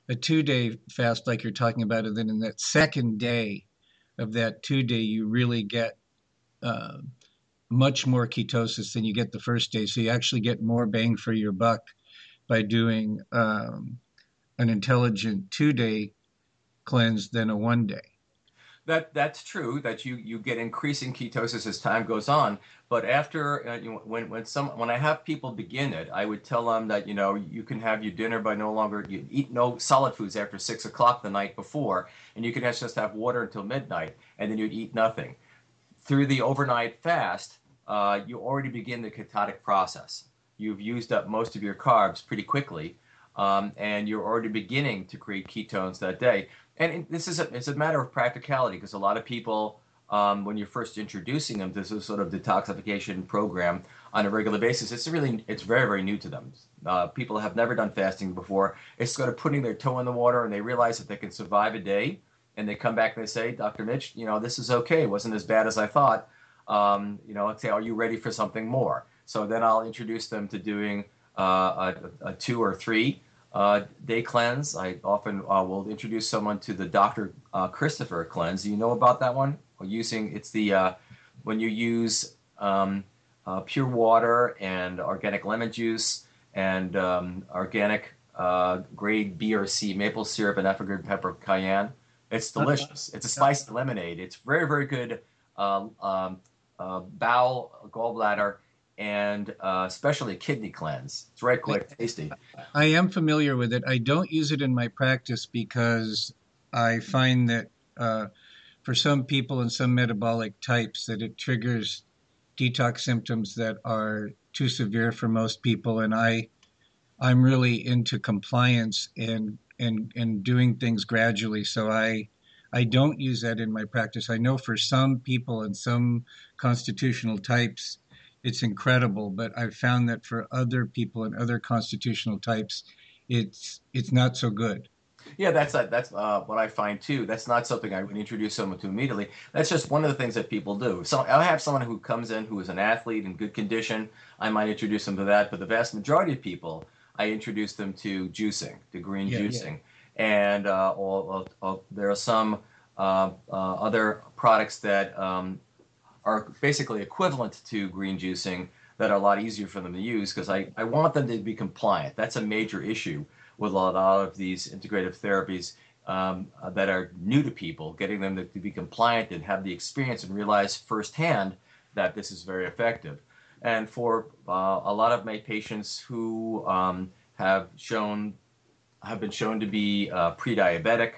a two day fast like you're talking about, and then in that second day of that two day, you really get uh, much more ketosis than you get the first day. So you actually get more bang for your buck by doing um, an intelligent two day cleanse than a one day. That that's true. That you you get increasing ketosis as time goes on. But after uh, you know, when when some when I have people begin it, I would tell them that you know you can have your dinner by no longer you eat no solid foods after six o'clock the night before, and you can just have water until midnight, and then you'd eat nothing. Through the overnight fast, uh, you already begin the ketotic process. You've used up most of your carbs pretty quickly, um, and you're already beginning to create ketones that day and this is a, it's a matter of practicality because a lot of people um, when you're first introducing them to this sort of detoxification program on a regular basis. It's really it's very very new to them. Uh, people have never done fasting before. It's sort of putting their toe in the water and they realize that they can survive a day and they come back and they say dr mitch you know this is okay. It wasn't as bad as i thought. Um, you know let's say are you ready for something more? So then i'll introduce them to doing uh, a, a two or three uh, day cleanse. I often uh, will introduce someone to the Dr. Uh, Christopher cleanse. Do you know about that one? Using it's the uh, when you use um, uh, pure water and organic lemon juice and um, organic uh, grade B or C maple syrup and effigy pepper cayenne. It's delicious. It's a spiced lemonade. It's very very good uh um, um bowel gallbladder and uh, especially kidney cleanse. It's right quick, tasty. I am familiar with it. I don't use it in my practice because I find that uh, for some people and some metabolic types that it triggers detox symptoms that are too severe for most people, and I I'm really into compliance and and and doing things gradually. So I I don't use that in my practice. I know for some people and some constitutional types it's incredible. But I've found that for other people and other constitutional types, it's it's not so good. Yeah, that's uh, that's uh, what I find too. That's not something I would introduce someone to immediately. That's just one of the things that people do. So I have someone who comes in who is an athlete in good condition. I might introduce them to that, but the vast majority of people, I introduce them to juicing, to green yeah, juicing, yeah. and uh, all, all, all, there are some uh, uh, other products that um, are basically equivalent to green juicing that are a lot easier for them to use because I, I want them to be compliant. That's a major issue with a lot of these integrative therapies um, that are new to people, getting them to, to, be compliant and have the experience and realize firsthand that this is very effective. And for uh, a lot of my patients who um, have shown have been shown to be uh, pre-diabetic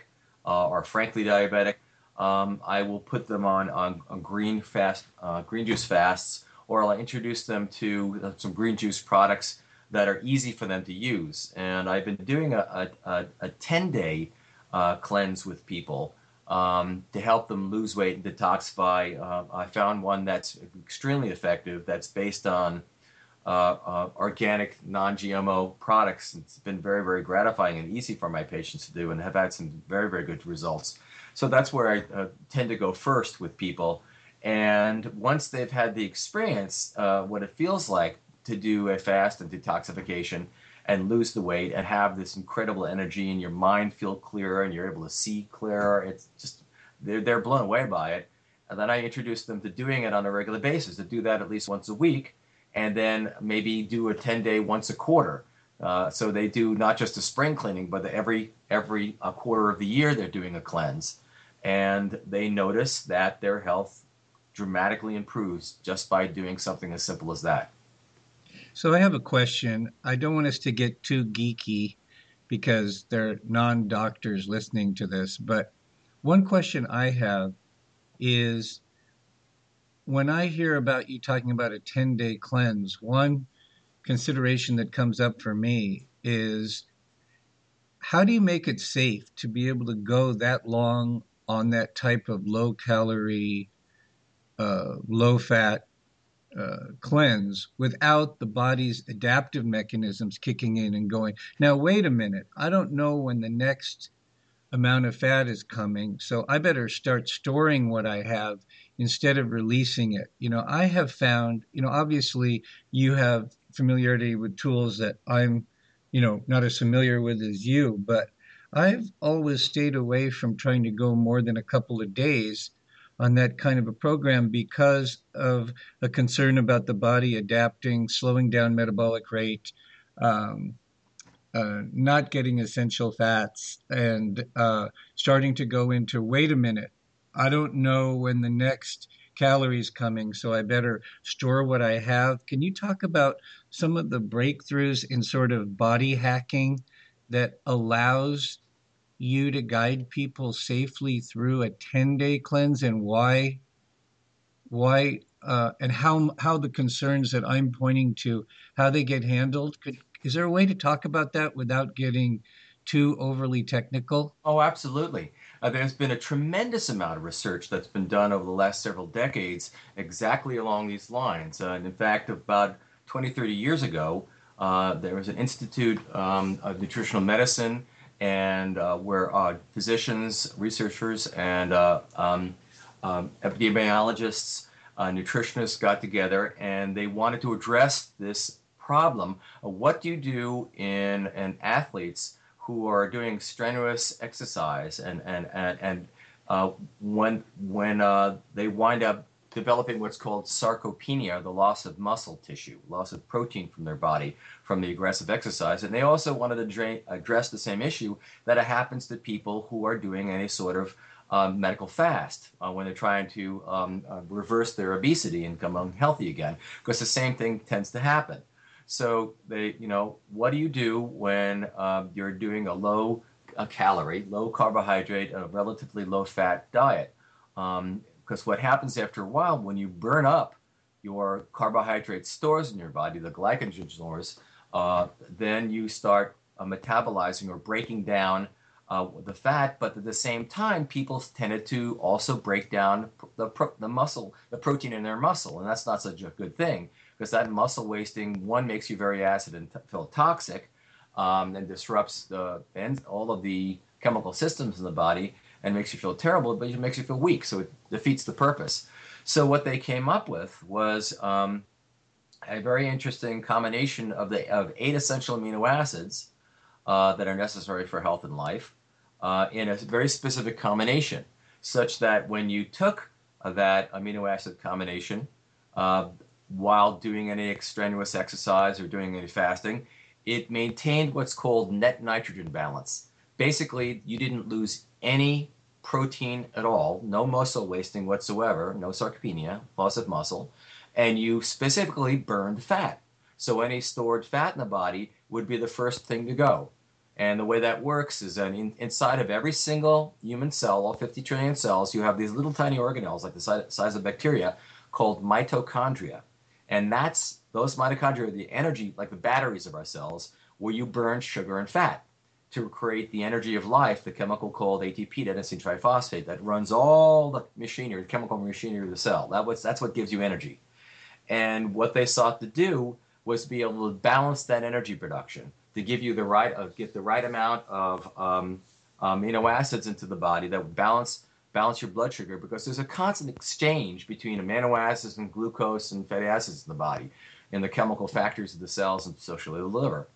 uh, or frankly diabetic, um, I will put them on, on, on green fast, uh, green juice fasts, or I'll introduce them to uh, some green juice products that are easy for them to use. And I've been doing a, 10 day uh, cleanse with people um, to help them lose weight and detoxify. Uh, I found one that's extremely effective that's based on uh, uh, organic, non GMO products. It's been very, very gratifying and easy for my patients to do and have had some very, very good results. So that's where I uh, tend to go first with people. And once they've had the experience, uh, what it feels like to do a fast and detoxification and lose the weight and have this incredible energy and your mind feel clearer and you're able to see clearer, it's just, they're, they're blown away by it. And then I introduce them to doing it on a regular basis, to do that at least once a week, and then maybe do a 10 day once a quarter. Uh, so they do not just a spring cleaning, but every every a quarter of the year they're doing a cleanse, and they notice that their health dramatically improves just by doing something as simple as that. So I have a question. I don't want us to get too geeky because there are non-doctors listening to this, but one question I have is when I hear about you talking about a 10-day cleanse, one consideration that comes up for me is how do you make it safe to be able to go that long on that type of low calorie, uh, low fat uh, cleanse without the body's adaptive mechanisms kicking in and going, now, wait a minute, I don't know when the next amount of fat is coming, so I better start storing what I have instead of releasing it. You know, I have found, you know, obviously you have familiarity with tools that I'm, you know, not as familiar with as you, but I've always stayed away from trying to go more than a couple of days on that kind of a program because of a concern about the body adapting, slowing down metabolic rate, um, uh, not getting essential fats, and uh, starting to go into wait a minute, I don't know when the next calories coming, so I better store what I have. Can you talk about some of the breakthroughs in sort of body hacking that allows you to guide people safely through a 10 day cleanse and why why uh, and how how the concerns that I'm pointing to how they get handled. Could is there a way to talk about that without getting too overly technical? Oh absolutely. Uh, there's been a tremendous amount of research that's been done over the last several decades exactly along these lines. Uh, and in fact about 20 30 years ago uh, there was an institute um, of nutritional medicine, and uh, where uh, physicians, researchers, and uh, um, um, epidemiologists, nutritionists got together, and they wanted to address this problem. What do you do in, in athletes who are doing strenuous exercise and, and, and, and when, when they wind up developing what's called sarcopenia, the loss of muscle tissue, loss of protein from their body from the aggressive exercise. And they also wanted to drain, address the same issue that happens to people who are doing any sort of um, medical fast uh, when they're trying to um, uh, reverse their obesity and become healthy again, because the same thing tends to happen. So they, you know, what do you do when um, you're doing a low a calorie, low carbohydrate, a relatively low fat diet? Um, because what happens after a while when you burn up your carbohydrate stores in your body, the glycogen stores, uh, then you start uh, metabolizing or breaking down uh, the fat. But at the same time, people tended to also break down the, pro- the muscle, the protein in their muscle, and that's not such a good thing because that muscle wasting one makes you very acid and t- feel toxic, um, and disrupts the and all of the chemical systems in the body and makes you feel terrible, but it makes you feel weak. So it defeats the purpose. So what they came up with was um, a very interesting combination of the of eight essential amino acids uh, that are necessary for health and life uh, in a very specific combination, such that when you took that amino acid combination uh, while doing any extraneous exercise or doing any fasting, it maintained what's called net nitrogen balance. Basically, you didn't lose any protein at all, no muscle wasting whatsoever, no sarcopenia, loss of muscle, and you specifically burned fat. So any stored fat in the body would be the first thing to go. And the way that works is that in, inside of every single human cell, all 50 trillion cells, you have these little tiny organelles like the size, size of bacteria called mitochondria. And that's those mitochondria are the energy, like the batteries of our cells, where you burn sugar and fat to create the energy of life, the chemical called ATP, adenosine triphosphate, that runs all the machinery, the chemical machinery of the cell. That was, that's what gives you energy. And what they sought to do was be able to balance that energy production to give you the right uh, get the right amount of um, amino acids into the body that would balance balance your blood sugar because there's a constant exchange between amino acids and glucose and fatty acids in the body in the chemical factors of the cells and socially the liver.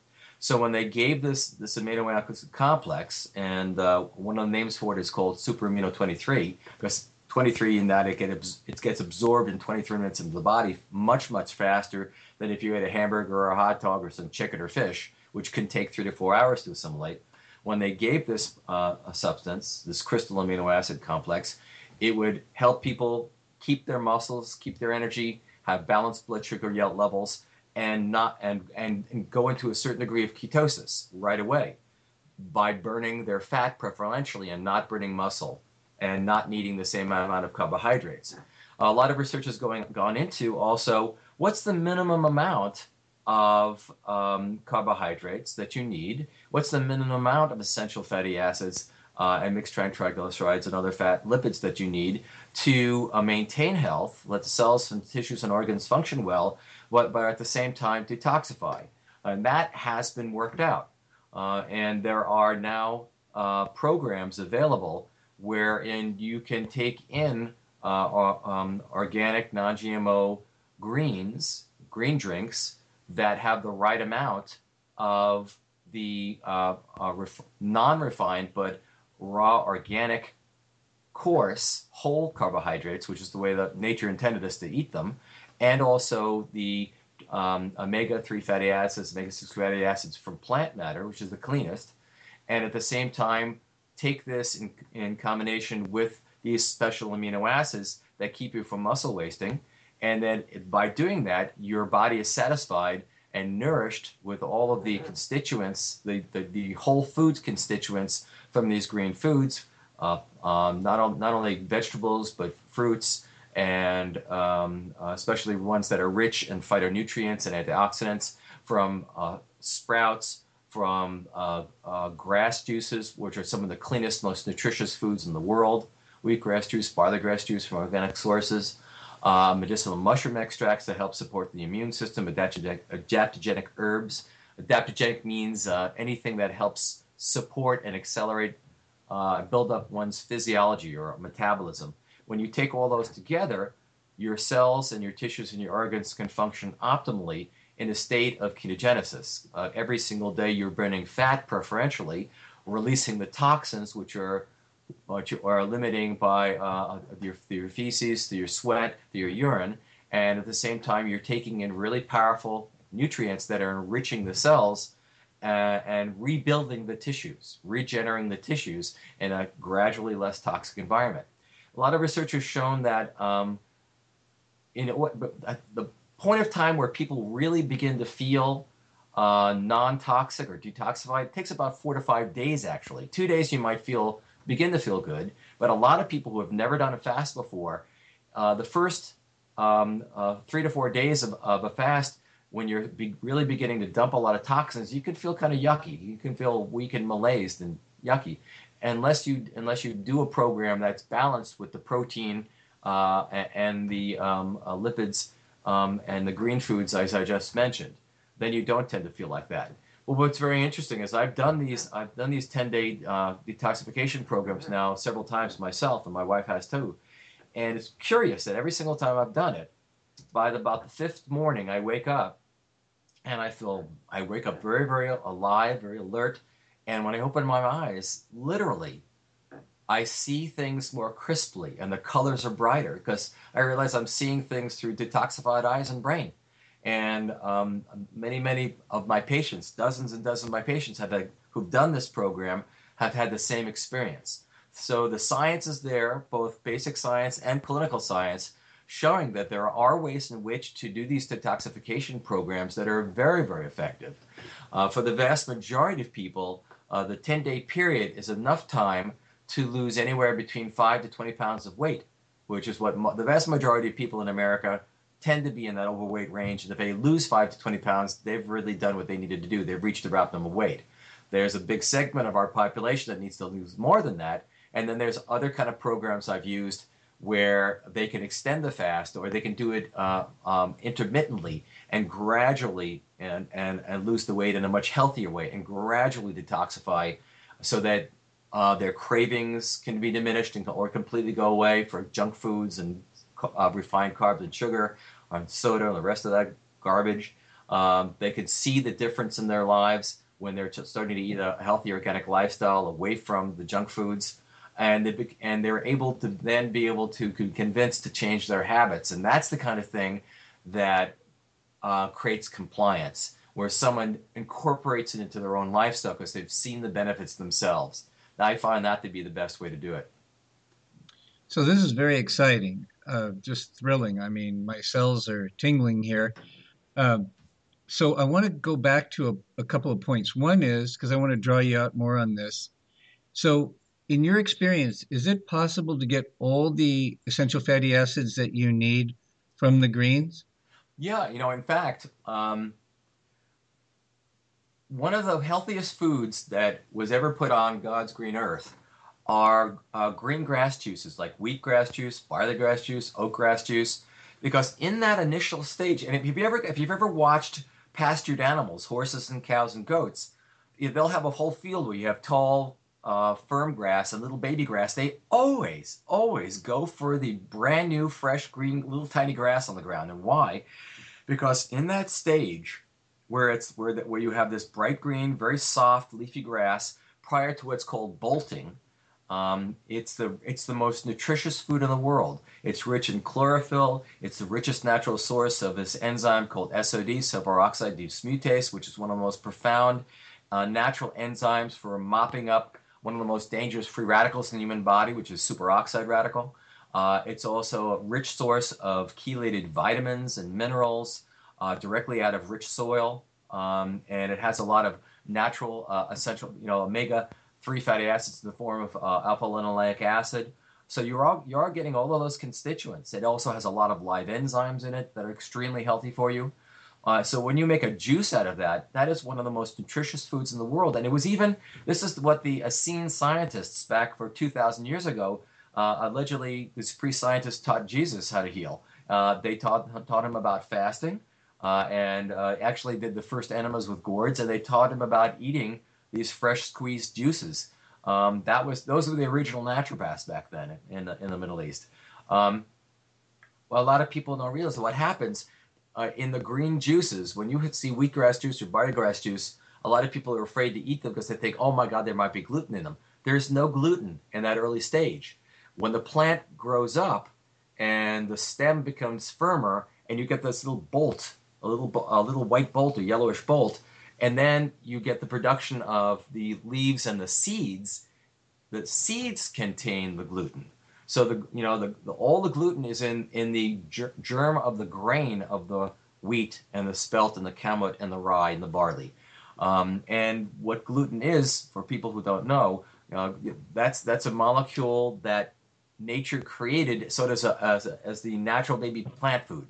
So when they gave this this amino acid complex, and uh, one of the names for it is called super amino 23, because 23 in that it, get, it gets absorbed in 23 minutes into the body much much faster than if you ate a hamburger or a hot dog or some chicken or fish, which can take three to four hours to assimilate. When they gave this uh, substance, this crystal amino acid complex, it would help people keep their muscles, keep their energy, have balanced blood sugar levels, and not and, and and go into a certain degree of ketosis right away by burning their fat preferentially and not burning muscle and not needing the same amount of carbohydrates. A lot of research has going gone into also what's the minimum amount of um, carbohydrates that you need, what's the minimum amount of essential fatty acids uh, and mixed triglycerides and other fat lipids that you need to uh, maintain health, let the cells and tissues and organs function well, but, but at the same time detoxify. And that has been worked out. Uh, and there are now uh, programs available wherein you can take in uh, um, organic, non GMO greens, green drinks that have the right amount of the uh, uh, ref- non refined but raw organic coarse whole carbohydrates, which is the way that nature intended us to eat them, and also the um, omega-3 fatty acids, omega-6 fatty acids from plant matter, which is the cleanest, and at the same time take this in, in combination with these special amino acids that keep you from muscle wasting, and then by doing that, your body is satisfied and nourished with all of the constituents, the, the, the whole foods constituents from these green foods, uh, um, not, not only vegetables, but fruits, and um, uh, especially ones that are rich in phytonutrients and antioxidants from uh, sprouts, from uh, uh, grass juices, which are some of the cleanest, most nutritious foods in the world, wheatgrass juice, barley grass juice from organic sources, uh, medicinal mushroom extracts that help support the immune system, adaptogenic, adaptogenic herbs. Adaptogenic means uh, anything that helps support and accelerate, build up one's physiology or metabolism when you take all those together, your cells and your tissues and your organs can function optimally in a state of ketogenesis. Uh, every single day you're burning fat preferentially, releasing the toxins which are which are limiting by uh, your, your feces, through your sweat, through your urine, and at the same time you're taking in really powerful nutrients that are enriching the cells uh, and rebuilding the tissues, regenerating the tissues in a gradually less toxic environment. A lot of research has shown that um, in what the point of time where people really begin to feel uh, non-toxic or detoxified takes about four to five days. Actually, two days you might feel begin to feel good, but a lot of people who have never done a fast before, uh, the first um, uh, three to four days of, of a fast, when you're be really beginning to dump a lot of toxins, you can feel kind of yucky. You can feel weak and malaised and yucky, unless you unless you do a program that's balanced with the protein uh, and the um, uh, lipids um, and the green foods, as I just mentioned, then you don't tend to feel like that. Well, what's very interesting is I've done these I've done these 10 day uh, detoxification programs now several times myself, and my wife has too. And it's curious that every single time I've done it, by the, about the fifth morning, I wake up and I feel I wake up very, very alive, very alert. And when I open my eyes, literally, I see things more crisply and the colors are brighter because I realize I'm seeing things through detoxified eyes and brain. And um, many, many of my patients, dozens and dozens of my patients have had, who've done this program have had the same experience. So the science is there, both basic science and clinical science, showing that there are ways in which to do these detoxification programs that are very, very effective. Uh, for the vast majority of people, uh, the 10 day period is enough time to lose anywhere between 5 to 20 pounds of weight, which is what the vast majority of people in America tend to be in that overweight range. And if they lose 5 to 20 pounds, they've really done what they needed to do. They've reached the optimum weight. There's a big segment of our population that needs to lose more than that. And then there's other kind of programs I've used where they can extend the fast or they can do it uh, um, intermittently and gradually and, and, and lose the weight in a much healthier way and gradually detoxify so that uh, their cravings can be diminished and, or completely go away for junk foods and uh, refined carbs and sugar, and soda and the rest of that garbage. Um, they can see the difference in their lives when they're starting to eat a healthy organic lifestyle away from the junk foods and they and they're able to then be able to convince to change their habits and that's the kind of thing that uh, creates compliance where someone incorporates it into their own lifestyle because they've seen the benefits themselves I find that to be the best way to do it. So this is very exciting, uh, just thrilling. I mean, my cells are tingling here. Um, so I want to go back to a, a couple of points. One is because I want to draw you out more on this. So, in your experience, is it possible to get all the essential fatty acids that you need from the greens? Yeah, you know, in fact, um, one of the healthiest foods that was ever put on God's green earth are uh, green grass juices like wheatgrass juice, barley grass juice, oatgrass juice, because in that initial stage, and if you've ever if you've ever watched pastured animals, horses and cows and goats, they'll have a whole field where you have tall, uh, firm grass and little baby grass. They always, always go for the brand new, fresh, green, little tiny grass on the ground. And why? Because in that stage, where it's where that where you have this bright green, very soft leafy grass prior to what's called bolting. Um, it's the it's the most nutritious food in the world. It's rich in chlorophyll. It's the richest natural source of this enzyme called SOD, superoxide dismutase, which is one of the most profound uh, natural enzymes for mopping up one of the most dangerous free radicals in the human body, which is superoxide radical. Uh, it's also a rich source of chelated vitamins and minerals uh, directly out of rich soil, um, and it has a lot of natural uh, essential, you know, omega three fatty acids in the form of uh, alpha linoleic acid. So you're all, you are getting all of those constituents. It also has a lot of live enzymes in it that are extremely healthy for you. Uh, so when you make a juice out of that, that is one of the most nutritious foods in the world. And it was even this is what the Essene scientists back for 2,000 years ago uh, allegedly this pre-scientist taught Jesus how to heal. Uh, they taught taught him about fasting uh, and uh, actually did the first enemas with gourds, and they taught him about eating these fresh squeezed juices. Um, that was those were the original naturopaths back then in the, in the Middle East. Um, well, a lot of people don't realize what happens uh, in the green juices, when you see wheatgrass juice or barley grass juice, a lot of people are afraid to eat them because they think, oh my God, there might be gluten in them. There's no gluten in that early stage. When the plant grows up and the stem becomes firmer, and you get this little bolt, a little a little white bolt, a yellowish bolt, and then you get the production of the leaves and the seeds. The seeds contain the gluten. So the you know the, the all the gluten is in in the germ of the grain of the wheat and the spelt and the kamut and the rye and the barley. Um, and what gluten is, for people who don't know, uh, that's that's a molecule that nature created so as, a, as, a, as the natural baby plant food.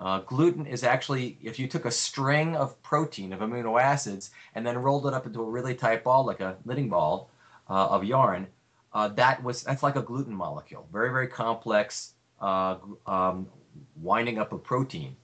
Uh, gluten is actually, if you took a string of protein, of amino acids, and then rolled it up into a really tight ball, like a knitting ball uh, of yarn, uh, that was that's like a gluten molecule, very very complex, uh, um, winding up a protein,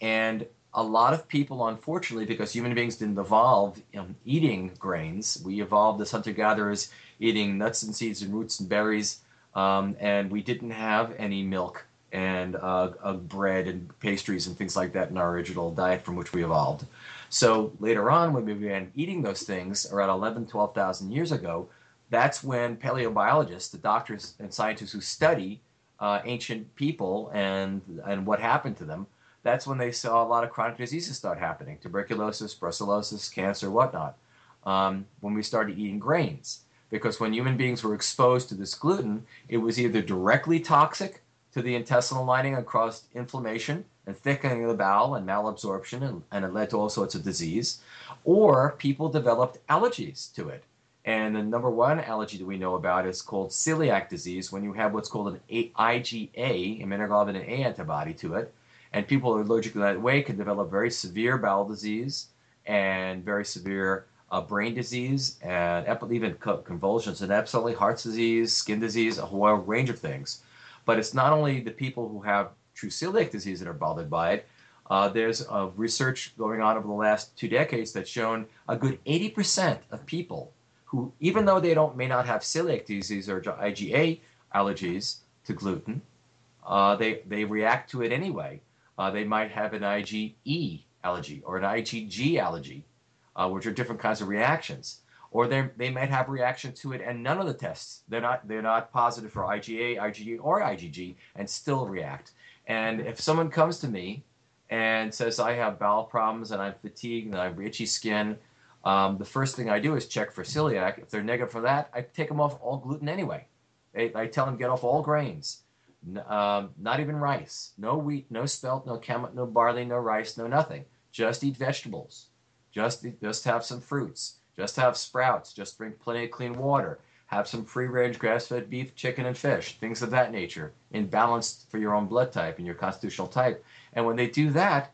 and a lot of people, unfortunately, because human beings didn't evolve in eating grains, we evolved as hunter gatherers eating nuts and seeds and roots and berries, um, and we didn't have any milk and uh, bread and pastries and things like that in our original diet from which we evolved. So later on, when we began eating those things around 11, 12,000 years ago, that's when paleobiologists, the doctors and scientists who study uh, ancient people and and what happened to them, that's when they saw a lot of chronic diseases start happening: tuberculosis, brucellosis, cancer, whatnot. Um, when we started eating grains, because when human beings were exposed to this gluten, it was either directly toxic to the intestinal lining and caused inflammation and thickening of the bowel and malabsorption, and, and it led to all sorts of disease, or people developed allergies to it and the number one allergy that we know about is called celiac disease, when you have what's called an IgA, immunoglobulin A antibody to it. And people who are allergic to that way can develop very severe bowel disease and very severe uh, brain disease and even convulsions and absolutely heart disease, skin disease, a whole range of things. But it's not only the people who have true celiac disease that are bothered by it. Uh, there's uh, research going on over the last two decades that's shown a good 80% of people who, even though they don't may not have celiac disease or IgA allergies to gluten, uh, they they react to it anyway. Uh, they might have an IgE allergy or an IgG allergy, uh, which are different kinds of reactions. Or they they might have reaction to it and none of the tests they're not they're not positive for IgA, IgE, or IgG and still react. And if someone comes to me and says I have bowel problems and I'm fatigued and I have itchy skin um, the first thing I do is check for celiac. If they're negative for that, I take them off all gluten anyway. I, I tell them get off all grains, um, not even rice, no wheat, no spelt, no kamut, no barley, no rice, no nothing. Just eat vegetables. Just just have some fruits. Just have sprouts. Just drink plenty of clean water. Have some free-range grass-fed beef, chicken, and fish, things of that nature, in balance for your own blood type and your constitutional type. And when they do that,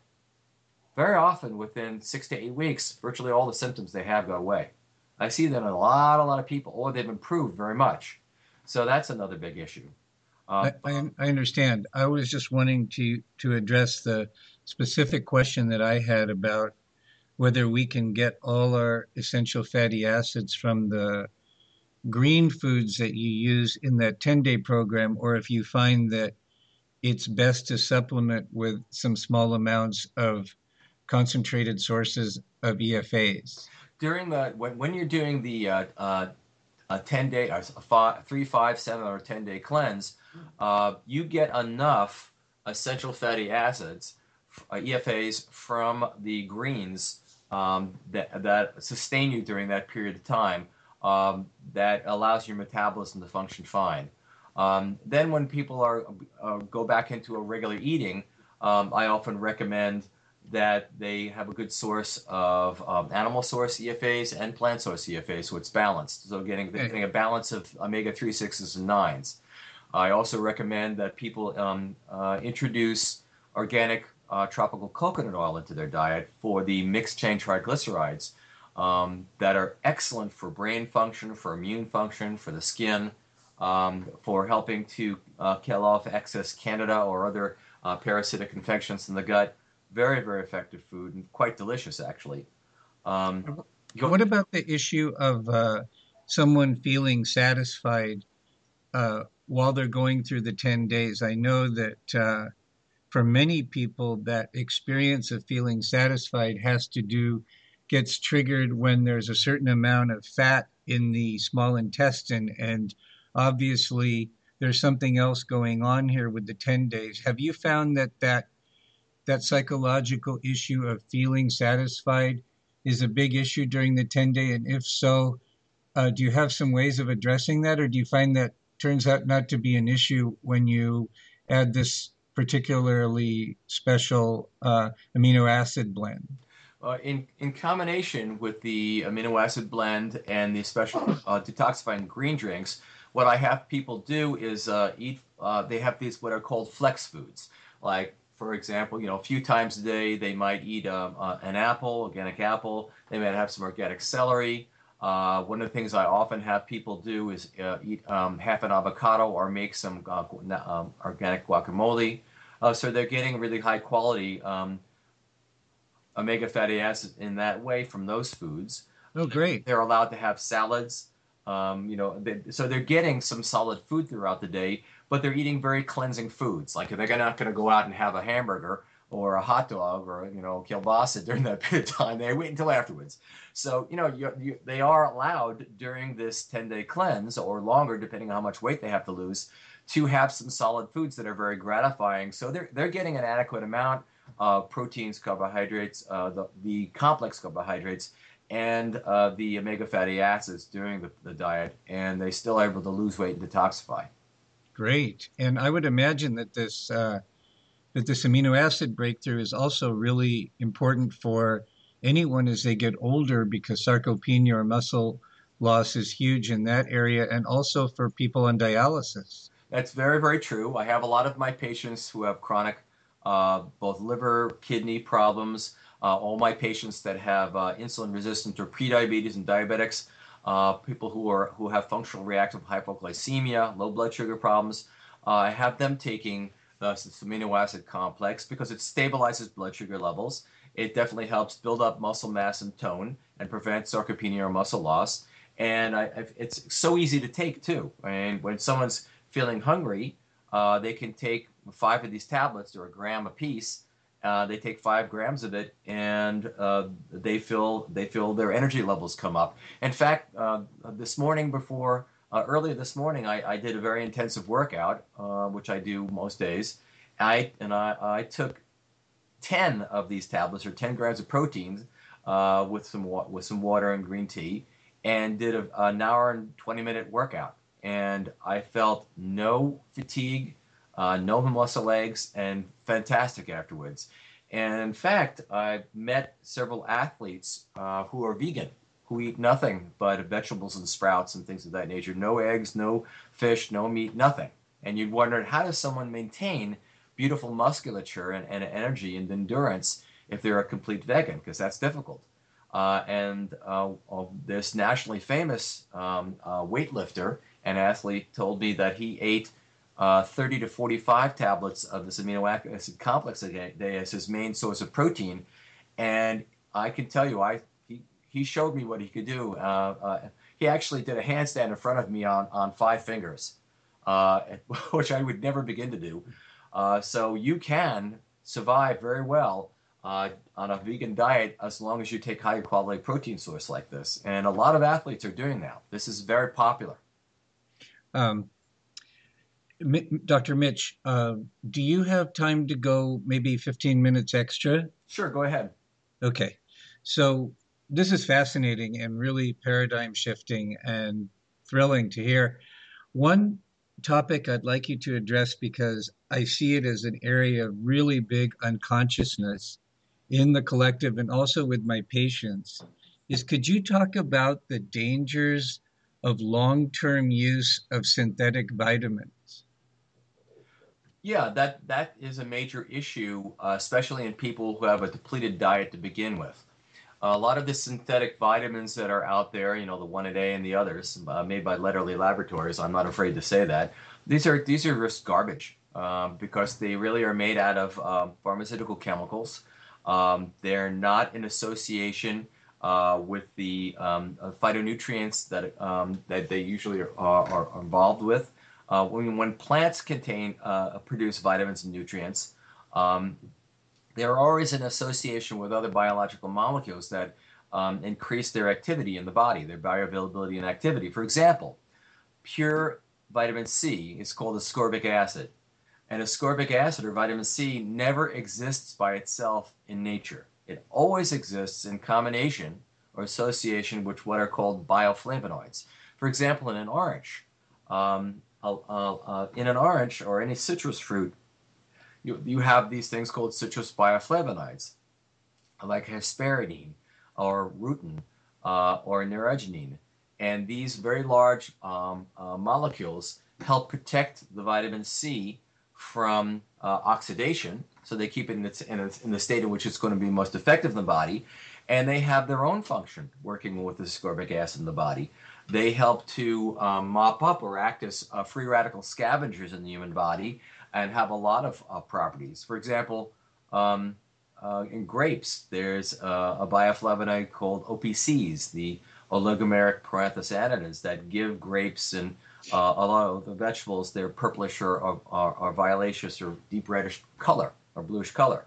very often within six to eight weeks, virtually all the symptoms they have go away. I see that in a lot, a lot of people, or they've improved very much. So that's another big issue. Um, I, I, understand. I was just wanting to to address the specific question that I had about whether we can get all our essential fatty acids from the green foods that you use in that 10 day program, or if you find that it's best to supplement with some small amounts of concentrated sources of EFAs. During the when, when you're doing the uh, uh, a 10 day, a five, three, five, seven, or 10 day cleanse, uh, you get enough essential fatty acids, uh, EFAs, from the greens um, that, that sustain you during that period of time um, that allows your metabolism to function fine. Um, then, when people are uh, go back into a regular eating, um, I often recommend that they have a good source of um, animal source EFAs and plant source EFAs, so it's balanced. So getting getting a balance of omega three, sixes, and nines. I also recommend that people um, uh, introduce organic uh, tropical coconut oil into their diet for the mixed chain triglycerides um, that are excellent for brain function, for immune function, for the skin, um, for helping to uh, kill off excess candida or other uh, parasitic infections in the gut very, very effective food and quite delicious, actually. Um, what about the issue of uh, someone feeling satisfied uh, while they're going through the 10 days? I know that uh, for many people, that experience of feeling satisfied has to do, gets triggered when there's a certain amount of fat in the small intestine. And obviously, there's something else going on here with the 10 days. Have you found that that, that psychological issue of feeling satisfied is a big issue during the 10 day? And if so, uh, do you have some ways of addressing that, or do you find that turns out not to be an issue when you add this particularly special uh, amino acid blend? Uh, in, in combination with the amino acid blend and the special uh, detoxifying green drinks, what I have people do is uh, eat, uh, they have these what are called flex foods. Like, for example, you know, a few times a day they might eat um, uh, an apple, organic apple, they might have some organic celery. Uh, one of the things I often have people do is eat um, half an avocado or make some um, organic guacamole. so they're getting really high quality um, omega fatty acids in that way from those foods. Oh, great! They're allowed to have salads. Um, you know, they, so they're getting some solid food throughout the day, but they're eating very cleansing foods. Like they're not going to go out and have a hamburger or a hot dog or you know kielbasa during that period of time. They wait until afterwards. So you know you, you, they are allowed during this 10-day cleanse or longer, depending on how much weight they have to lose, to have some solid foods that are very gratifying. So they're they're getting an adequate amount of proteins, carbohydrates, uh, the, the complex carbohydrates, and uh, the omega fatty acids during the, the diet, and they still are able to lose weight and detoxify. Great, and I would imagine that this uh, that this amino acid breakthrough is also really important for anyone as they get older because sarcopenia or muscle loss is huge in that area, and also for people on dialysis. That's very, very true. I have a lot of my patients who have chronic uh, both liver, kidney problems. Uh, all my patients that have uh, insulin resistant or prediabetes and diabetics, uh, people who are who have functional reactive hypoglycemia, low blood sugar problems, uh, I have them taking the amino acid complex because it stabilizes blood sugar levels. It definitely helps build up muscle mass and tone and prevent sarcopenia or muscle loss. And I, it's so easy to take too. And when someone's feeling hungry, uh, they can take five of these tablets, or a gram a piece. Uh, they take five grams of it, and uh, they feel they feel their energy levels come up. In fact, uh, this morning before uh, earlier this morning, I, I, did a very intensive workout, uh, which I do most days. I and I, I took ten of these tablets, or ten grams of protein, with some with some water and green tea, and did a, an hour and twenty minute workout and I felt no fatigue, uh, no muscle legs, and fantastic afterwards. And in fact, I met several athletes uh, who are vegan, who eat nothing but vegetables and sprouts and things of that nature. No eggs, no fish, no meat, nothing. And you'd wonder how does someone maintain beautiful musculature and, and energy and endurance if they're a complete vegan? Because that's difficult. Uh, and uh, this nationally famous um, uh, weightlifter and athlete told me that he ate uh, 30 to 45 tablets of this amino acid complex a day as his main source of protein. And I can tell you, I he, he showed me what he could do. Uh, uh, he actually did a handstand in front of me on, on five fingers, uh, which I would never begin to do. Uh, so you can survive very well on a vegan diet as long as you take higher quality protein source like this. And a lot of athletes are doing that. This is very popular. Um, Dr. Mitch, uh, do you have time to go maybe 15 minutes extra? Sure, go ahead. Okay. So this is fascinating and really paradigm shifting and thrilling to hear. One topic I'd like you to address because I see it as an area of really big unconsciousness in the collective and also with my patients is could you talk about the dangers of long term use of synthetic vitamins? Yeah, that, that is a major issue, uh, especially in people who have a depleted diet to begin with. A lot of the synthetic vitamins that are out there, you know, the one a day and the others, uh, made by Lederle Laboratories, I'm not afraid to say that. These are these are just garbage um, because they really are made out of um, pharmaceutical chemicals. Um, they're not in association uh, with the um, phytonutrients that um, that they usually are, are, are involved with. Uh, when, when plants contain uh, produce vitamins and nutrients, Um, they're always in association with other biological molecules that um, increase their activity in the body, their bioavailability and activity. For example, pure vitamin C is called ascorbic acid. And ascorbic acid or vitamin C never exists by itself in nature. It always exists in combination or association with what are called bioflavonoids. For example, in an orange, um, in an orange or any citrus fruit, you, you have these things called citrus bioflavonoids, like hesperidine or rutin uh, or naringenin. And these very large um, uh, molecules help protect the vitamin C from uh, oxidation. So they keep it in, its, in, its, in, the state in which it's going to be most effective in the body. And they have their own function working with the ascorbic acid in the body. They help to um, mop up or act as uh, free radical scavengers in the human body and have a lot of uh, properties. For example, um, uh, in grapes, there's uh, a bioflavonoid called OPCs, the oligomeric proanthocyanidins, that give grapes and uh, a lot of the vegetables their purplish or, or, or, violaceous or deep reddish color or bluish color.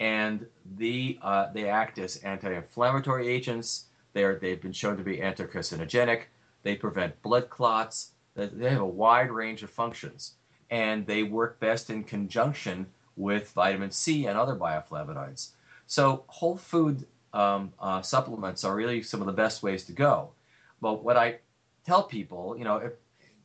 And the, uh, they act as anti-inflammatory agents. They're, they've been shown to be anticarcinogenic. They prevent blood clots. They have a wide range of functions. And they work best in conjunction with vitamin C and other bioflavonoids. So whole food um, uh, supplements are really some of the best ways to go. But what I tell people, you know, if,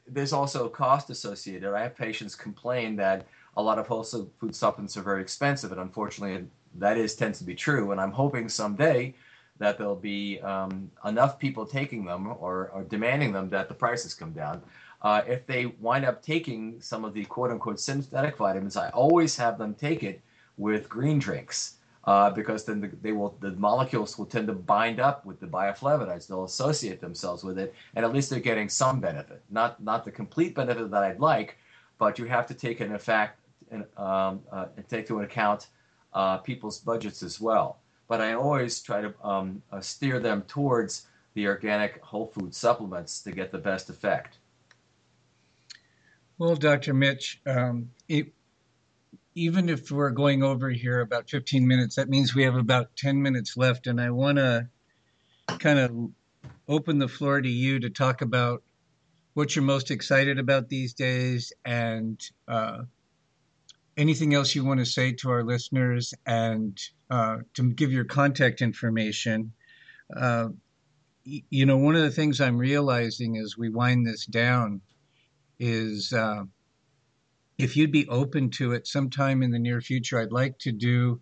there's also a cost associated. I have patients complain that a lot of whole food supplements are very expensive, and unfortunately, that is tends to be true. And I'm hoping someday that there'll be um, enough people taking them or, or, demanding them that the prices come down. Uh, if they wind up taking some of the quote unquote synthetic vitamins, I always have them take it with green drinks. Uh, because then the, they will the molecules will tend to bind up with the bioflavonoids. They'll associate themselves with it, and at least they're getting some benefit. Not not the complete benefit that I'd like, but you have to take in effect and um, uh, take into account uh, people's budgets as well. But I always try to um, uh, steer them towards the organic whole food supplements to get the best effect. Well, Dr. Mitch, um, it, even if we're going over here about 15 minutes, that means we have about 10 minutes left. And I want to kind of open the floor to you to talk about what you're most excited about these days and uh, anything else you want to say to our listeners and uh, to give your contact information. Uh, you know, one of the things I'm realizing as we wind this down is uh, if you'd be open to it sometime in the near future, I'd like to do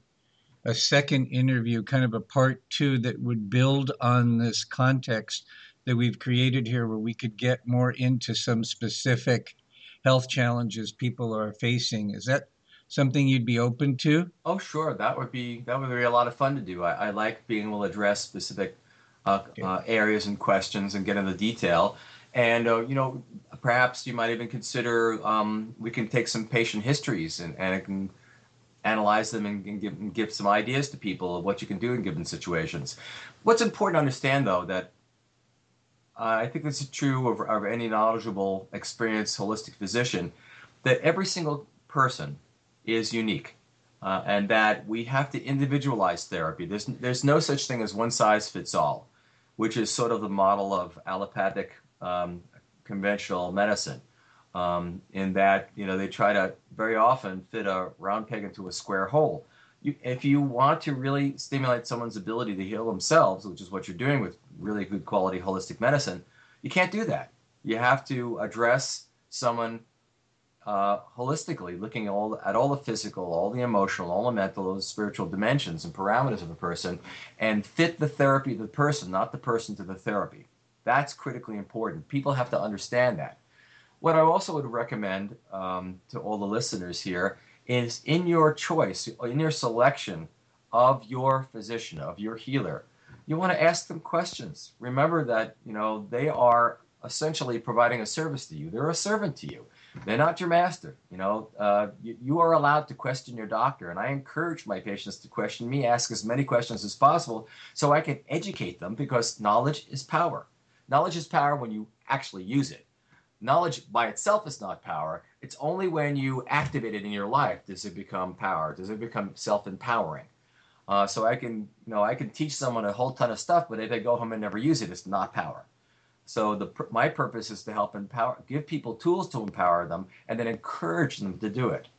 a second interview, kind of a part two that would build on this context that we've created here, where we could get more into some specific health challenges people are facing. Is that something you'd be open to? Oh, sure. That would be that would be a lot of fun to do. I, I like being able to address specific uh, okay. uh, areas and questions and get into the detail. And uh, you know, perhaps you might even consider um, we can take some patient histories and, and can analyze them and, and, give, and give some ideas to people of what you can do in given situations. What's important to understand, though, that uh, I think this is true of, of any knowledgeable, experienced holistic physician, that every single person is unique. Uh, and that we have to individualize therapy. There's, there's no such thing as one size fits all, which is sort of the model of allopathic um, conventional medicine. Um, in that you know they try to very often fit a round peg into a square hole. You, if you want to really stimulate someone's ability to heal themselves, which is what you're doing with really good quality holistic medicine, you can't do that. You have to address someone uh, holistically, looking at all, at all the physical, all the emotional, all the mental, all the spiritual dimensions and parameters of a person, and fit the therapy to the person, not the person to the therapy. That's critically important. People have to understand that. What I also would recommend um, to all the listeners here is in your choice, in your selection of your physician, of your healer, you want to ask them questions. Remember that you know they are essentially providing a service to you. They're a servant to you. They're not your master. You know, uh, you, you, are allowed to question your doctor, and I encourage my patients to question me, ask as many questions as possible, so I can educate them because knowledge is power. Knowledge is power when you actually use it. Knowledge by itself is not power. It's only when you activate it in your life does it become power, does it become self-empowering. Uh, so I can, you know, I can teach someone a whole ton of stuff, but if they go home and never use it, it's not power. So the my purpose is to help empower, give people tools to empower them, and then encourage them to do it.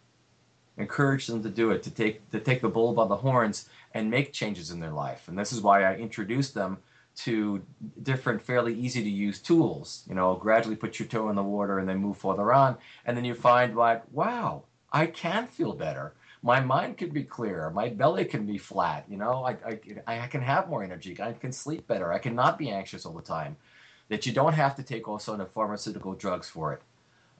Encourage them to do it, to take to take the bull by the horns and make changes in their life. And this is why I introduce them to different, fairly easy to use tools. You know, gradually put your toe in the water and then move further on, and then you find like, wow, I can feel better. My mind can be clearer. My belly can be flat. You know I, I, I can have more energy. I can sleep better. I can not be anxious all the time that you don't have to take also the pharmaceutical drugs for it.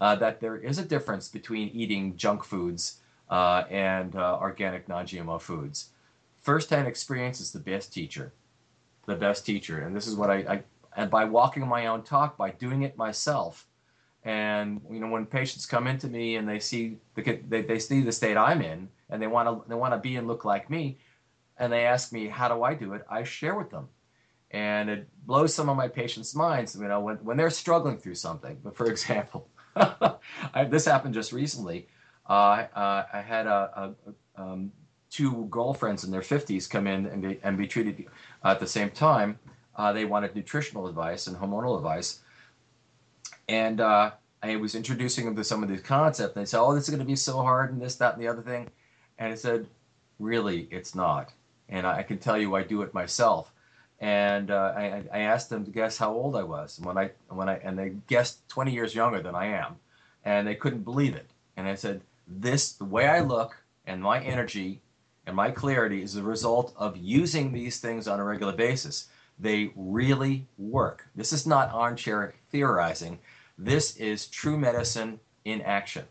Uh, that there is a difference between eating junk foods uh, and uh, organic non-gmo foods. First-hand experience is the best teacher the best teacher. And this is what I, I and by walking my own talk by doing it myself and you know, when patients come into me and they see the, they, they see the state I'm in, and they want to they want to be and look like me, and they ask me how do I do it, I share with them, and it blows some of my patients' minds. You know, when when they're struggling through something. But for example, I, this happened just recently. Uh, uh, I had a, a, um, two girlfriends in their 50s come in and be, and be treated at the same time. Uh, they wanted nutritional advice and hormonal advice and uh, I was introducing them to some of these concepts. They said, "Oh, this is going to be so hard, and this, that, and the other thing." And I said, "Really, it's not." And I, I can tell you, I do it myself. And uh, I, I, asked them to guess how old I was. And when I when I and they guessed 20 years younger than I am, and they couldn't believe it. And I said, "This, the way I look, and my energy, and my clarity is the result of using these things on a regular basis." They really work. This is not armchair theorizing. This is true medicine in action.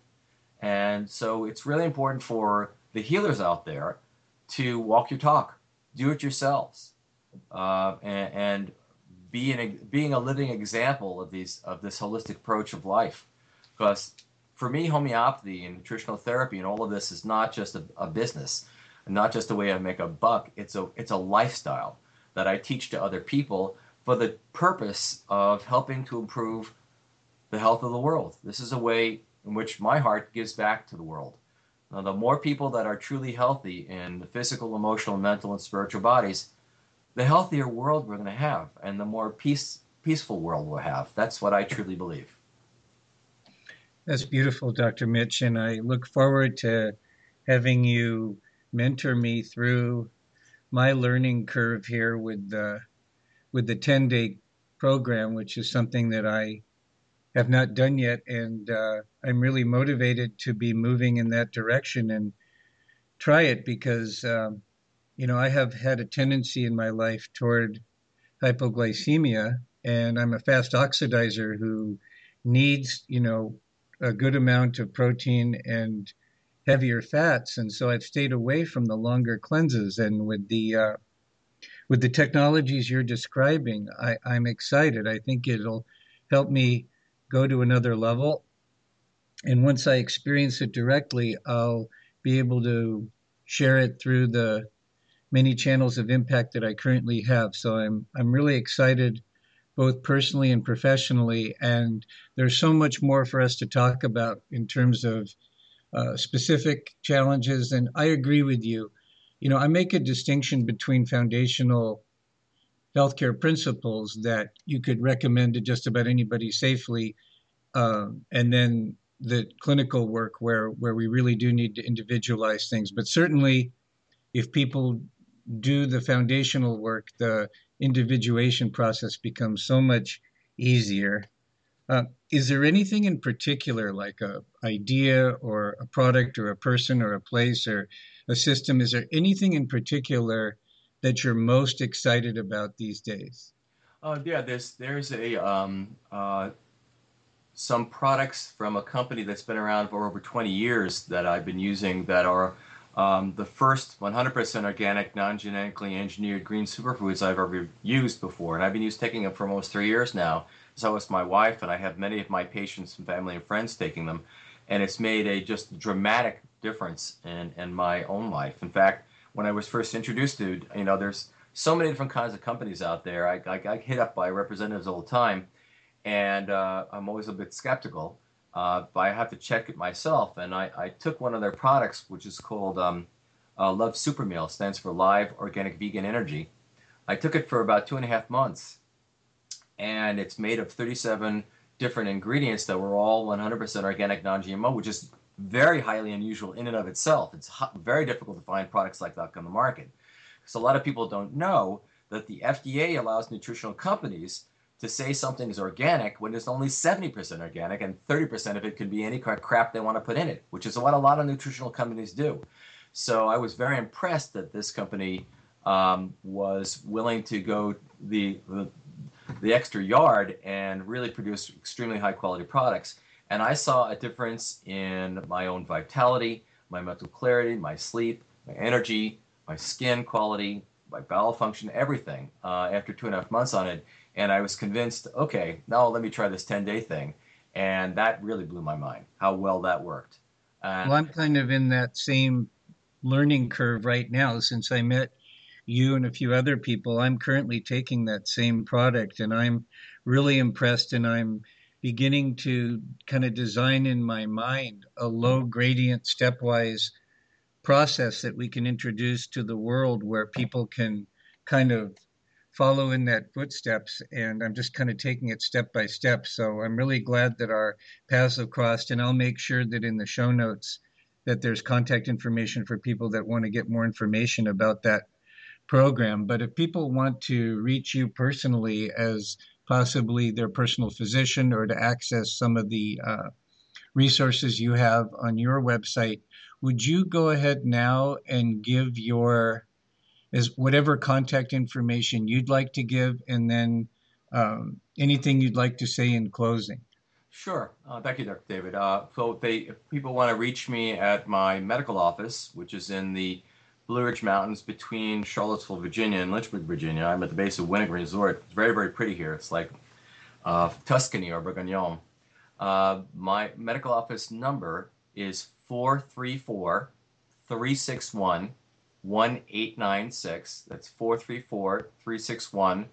And so it's really important for the healers out there to walk your talk, do it yourselves, uh, and, and be an, being a living example of these of this holistic approach of life. Because for me, homeopathy and nutritional therapy and all of this is not just a, a business, not just a way I make a buck. It's a it's a lifestyle that I teach to other people for the purpose of helping to improve the health of the world. This is a way in which my heart gives back to the world. Now, the more people that are truly healthy in the physical, emotional, mental, and spiritual bodies, the healthier world we're going to have, and the more peace, peaceful world we'll have. That's what I truly believe. That's beautiful, Dr. Mitch, and I look forward to having you mentor me through my learning curve here with the with the 10 day program, which is something that I have not done yet, and uh, I'm really motivated to be moving in that direction and try it because um, you know I have had a tendency in my life toward hypoglycemia, and I'm a fast oxidizer who needs you know a good amount of protein and heavier fats, and so I've stayed away from the longer cleanses. And with the uh, with the technologies you're describing, I, I'm excited. I think it'll help me go to another level. And once I experience it directly, I'll be able to share it through the many channels of impact that I currently have. So I'm I'm really excited both personally and professionally and there's so much more for us to talk about in terms of uh, specific challenges. And I agree with you. You know, I make a distinction between foundational healthcare principles that you could recommend to just about anybody safely, um, and then the clinical work where where we really do need to individualize things. But certainly, if people do the foundational work, the individuation process becomes so much easier uh, is there anything in particular, like a idea or a product or a person or a place or a system? Is there anything in particular that you're most excited about these days? Uh, yeah, there's there's a um, uh, some products from a company that's been around for over 20 years that I've been using that are um, the first 100% organic, non-genetically engineered green superfoods I've ever used before, and I've been used taking them for almost three years now so is my wife, and I have many of my patients and family and friends taking them, and it's made a just dramatic difference in, in my own life. In fact, when I was first introduced to, you know, there's so many different kinds of companies out there. I, I, I hit up by representatives all the time, and uh, I'm always a bit skeptical. Uh, but I have to check it myself. And I, I took one of their products, which is called um, uh, Love Super Meal, stands for Live Organic Vegan Energy. I took it for about two and a half months, and it's made of 37 different ingredients that were all 100% organic, non-GMO, which is very highly unusual in and of itself. It's very difficult to find products like that on the market. Because a lot of people don't know that the FDA allows nutritional companies to say something is organic when it's only 70% organic and 30% of it could be any kind of crap they want to put in it, which is what a lot of nutritional companies do. So I was very impressed that this company um, was willing to go the, the, the extra yard and really produce extremely high quality products. And I saw a difference in my own vitality, my mental clarity, my sleep, my energy, my skin quality, my bowel function, everything uh, after two and a half months on it. And I was convinced, okay, now let me try this 10 day thing. And that really blew my mind how well that worked. And well, I'm kind of in that same learning curve right now since I met you and a few other people. I'm currently taking that same product and I'm really impressed and I'm beginning to kind of design in my mind a low gradient stepwise process that we can introduce to the world where people can kind of follow in that footsteps and i'm just kind of taking it step by step. So i'm really glad that our paths have crossed and i'll make sure that in the show notes that there's contact information for people that want to get more information about that program. But if people want to reach you personally as possibly their personal physician or to access some of the uh, resources you have on your website would you go ahead now and give your is whatever contact information you'd like to give, and then um, anything you'd like to say in closing. Sure. Uh, thank you, Dr. David. Uh, so, they, if people want to reach me at my medical office, which is in the Blue Ridge Mountains between Charlottesville, Virginia, and Lynchburg, Virginia. I'm at the base of Winnick Resort. It's very, very pretty here. It's like uh, Tuscany or Bourguignon. Uh, my medical office number is 434 361 1896. That's 434 361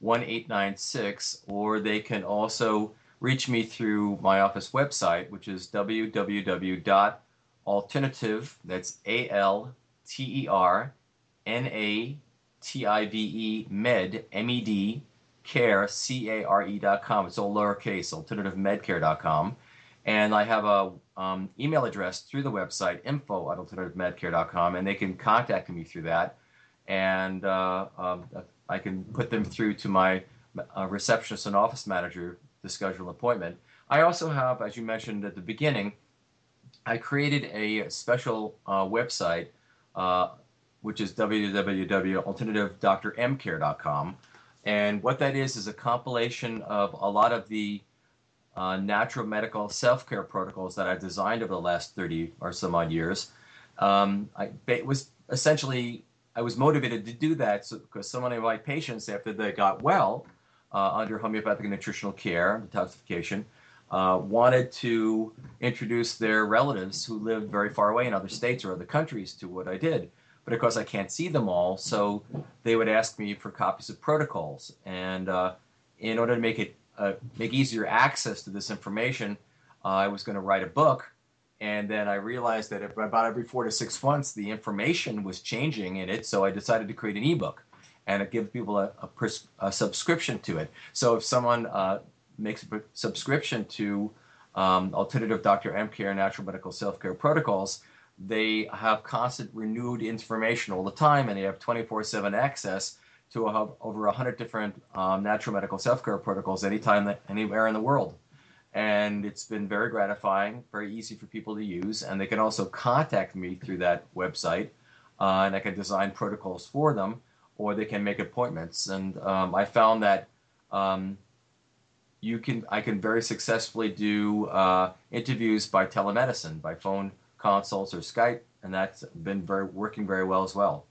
1896. Or they can also reach me through my office website, which is www.alternative, that's A L T E R N A T I V E med, M E D, care, C A R E.com. It's all lowercase, alternativemedcare.com. And I have a um, email address through the website, info at alternativemedcare.com, and they can contact me through that. And uh, um, I can put them through to my uh, receptionist and office manager to schedule an appointment. I also have, as you mentioned at the beginning, I created a special uh, website, uh, which is www.alternativedrmcare.com. And what that is is a compilation of a lot of the uh, natural medical self care protocols that I've designed over the last 30 or some odd years. Um, I it was essentially I was motivated to do that because so, many of my patients, after they got well uh, under homeopathic nutritional care, detoxification, uh, wanted to introduce their relatives who lived very far away in other states or other countries to what I did. But of course, I can't see them all, so they would ask me for copies of protocols. And uh, in order to make it uh, make easier access to this information, uh, I was going to write a book. And then I realized that about every four to six months, the information was changing in it. So I decided to create an ebook and it gives people a, a, pers- a, subscription to it. So if someone uh, makes a subscription to um, Alternative Dr. M Care Natural Medical Self Care Protocols, they have constant renewed information all the time and they have 24 7 access to a, over 100 different um, natural medical self-care protocols anytime, anywhere in the world. And it's been very gratifying, very easy for people to use. And they can also contact me through that website, uh, and I can design protocols for them, or they can make appointments. And um, I found that um, you can, I can very successfully do uh, interviews by telemedicine, by phone consults or Skype, and that's been very working very well as well.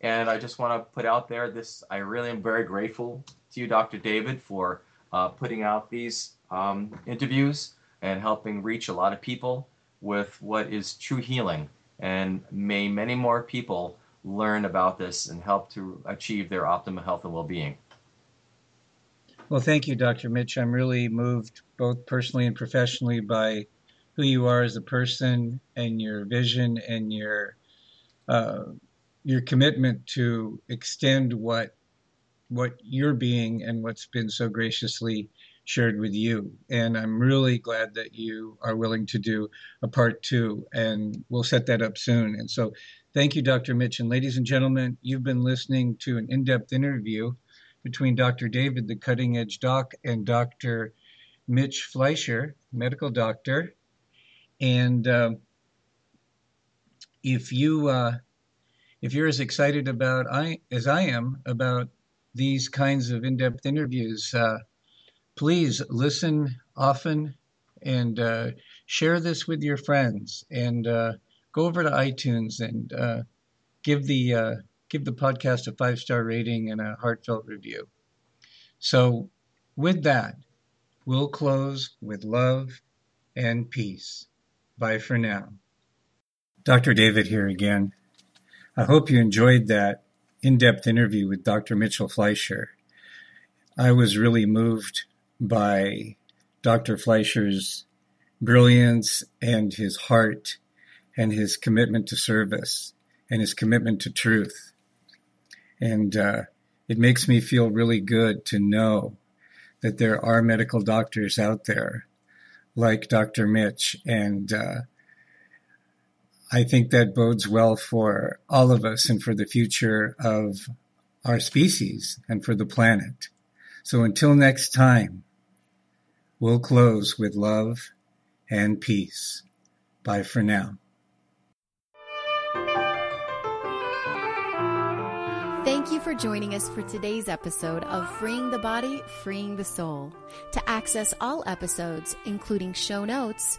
And I just want to put out there this I really am very grateful to you, Dr. David, for uh, putting out these um, interviews and helping reach a lot of people with what is true healing. And may many more people learn about this and help to achieve their optimal health and well being. Well, thank you, Dr. Mitch. I'm really moved, both personally and professionally, by who you are as a person and your vision and your uh, your commitment to extend what what you're being and what's been so graciously shared with you. And I'm really glad that you are willing to do a part two, and we'll set that up soon. And so, thank you, Dr. Mitch. And ladies and gentlemen, you've been listening to an in depth interview between Dr. David, the cutting edge doc, and Dr. Mitch Fleischer, medical doctor. And uh, if you uh, if you're as excited about I as I am about these kinds of in-depth interviews, uh, please listen often and uh, share this with your friends. And uh, go over to iTunes and uh, give the uh, give the podcast a five star rating and a heartfelt review. So, with that, we'll close with love and peace. Bye for now. Dr. David here again. I hope you enjoyed that in depth interview with Dr. Mitchell Fleischer. I was really moved by Dr. Fleischer's brilliance and his heart and his commitment to service and his commitment to truth. And uh, it makes me feel really good to know that there are medical doctors out there like Dr. Mitch and uh, I think that bodes well for all of us and for the future of our species and for the planet. So until next time, we'll close with love and peace. Bye for now. Thank you for joining us for today's episode of Freeing the Body, Freeing the Soul. To access all episodes, including show notes,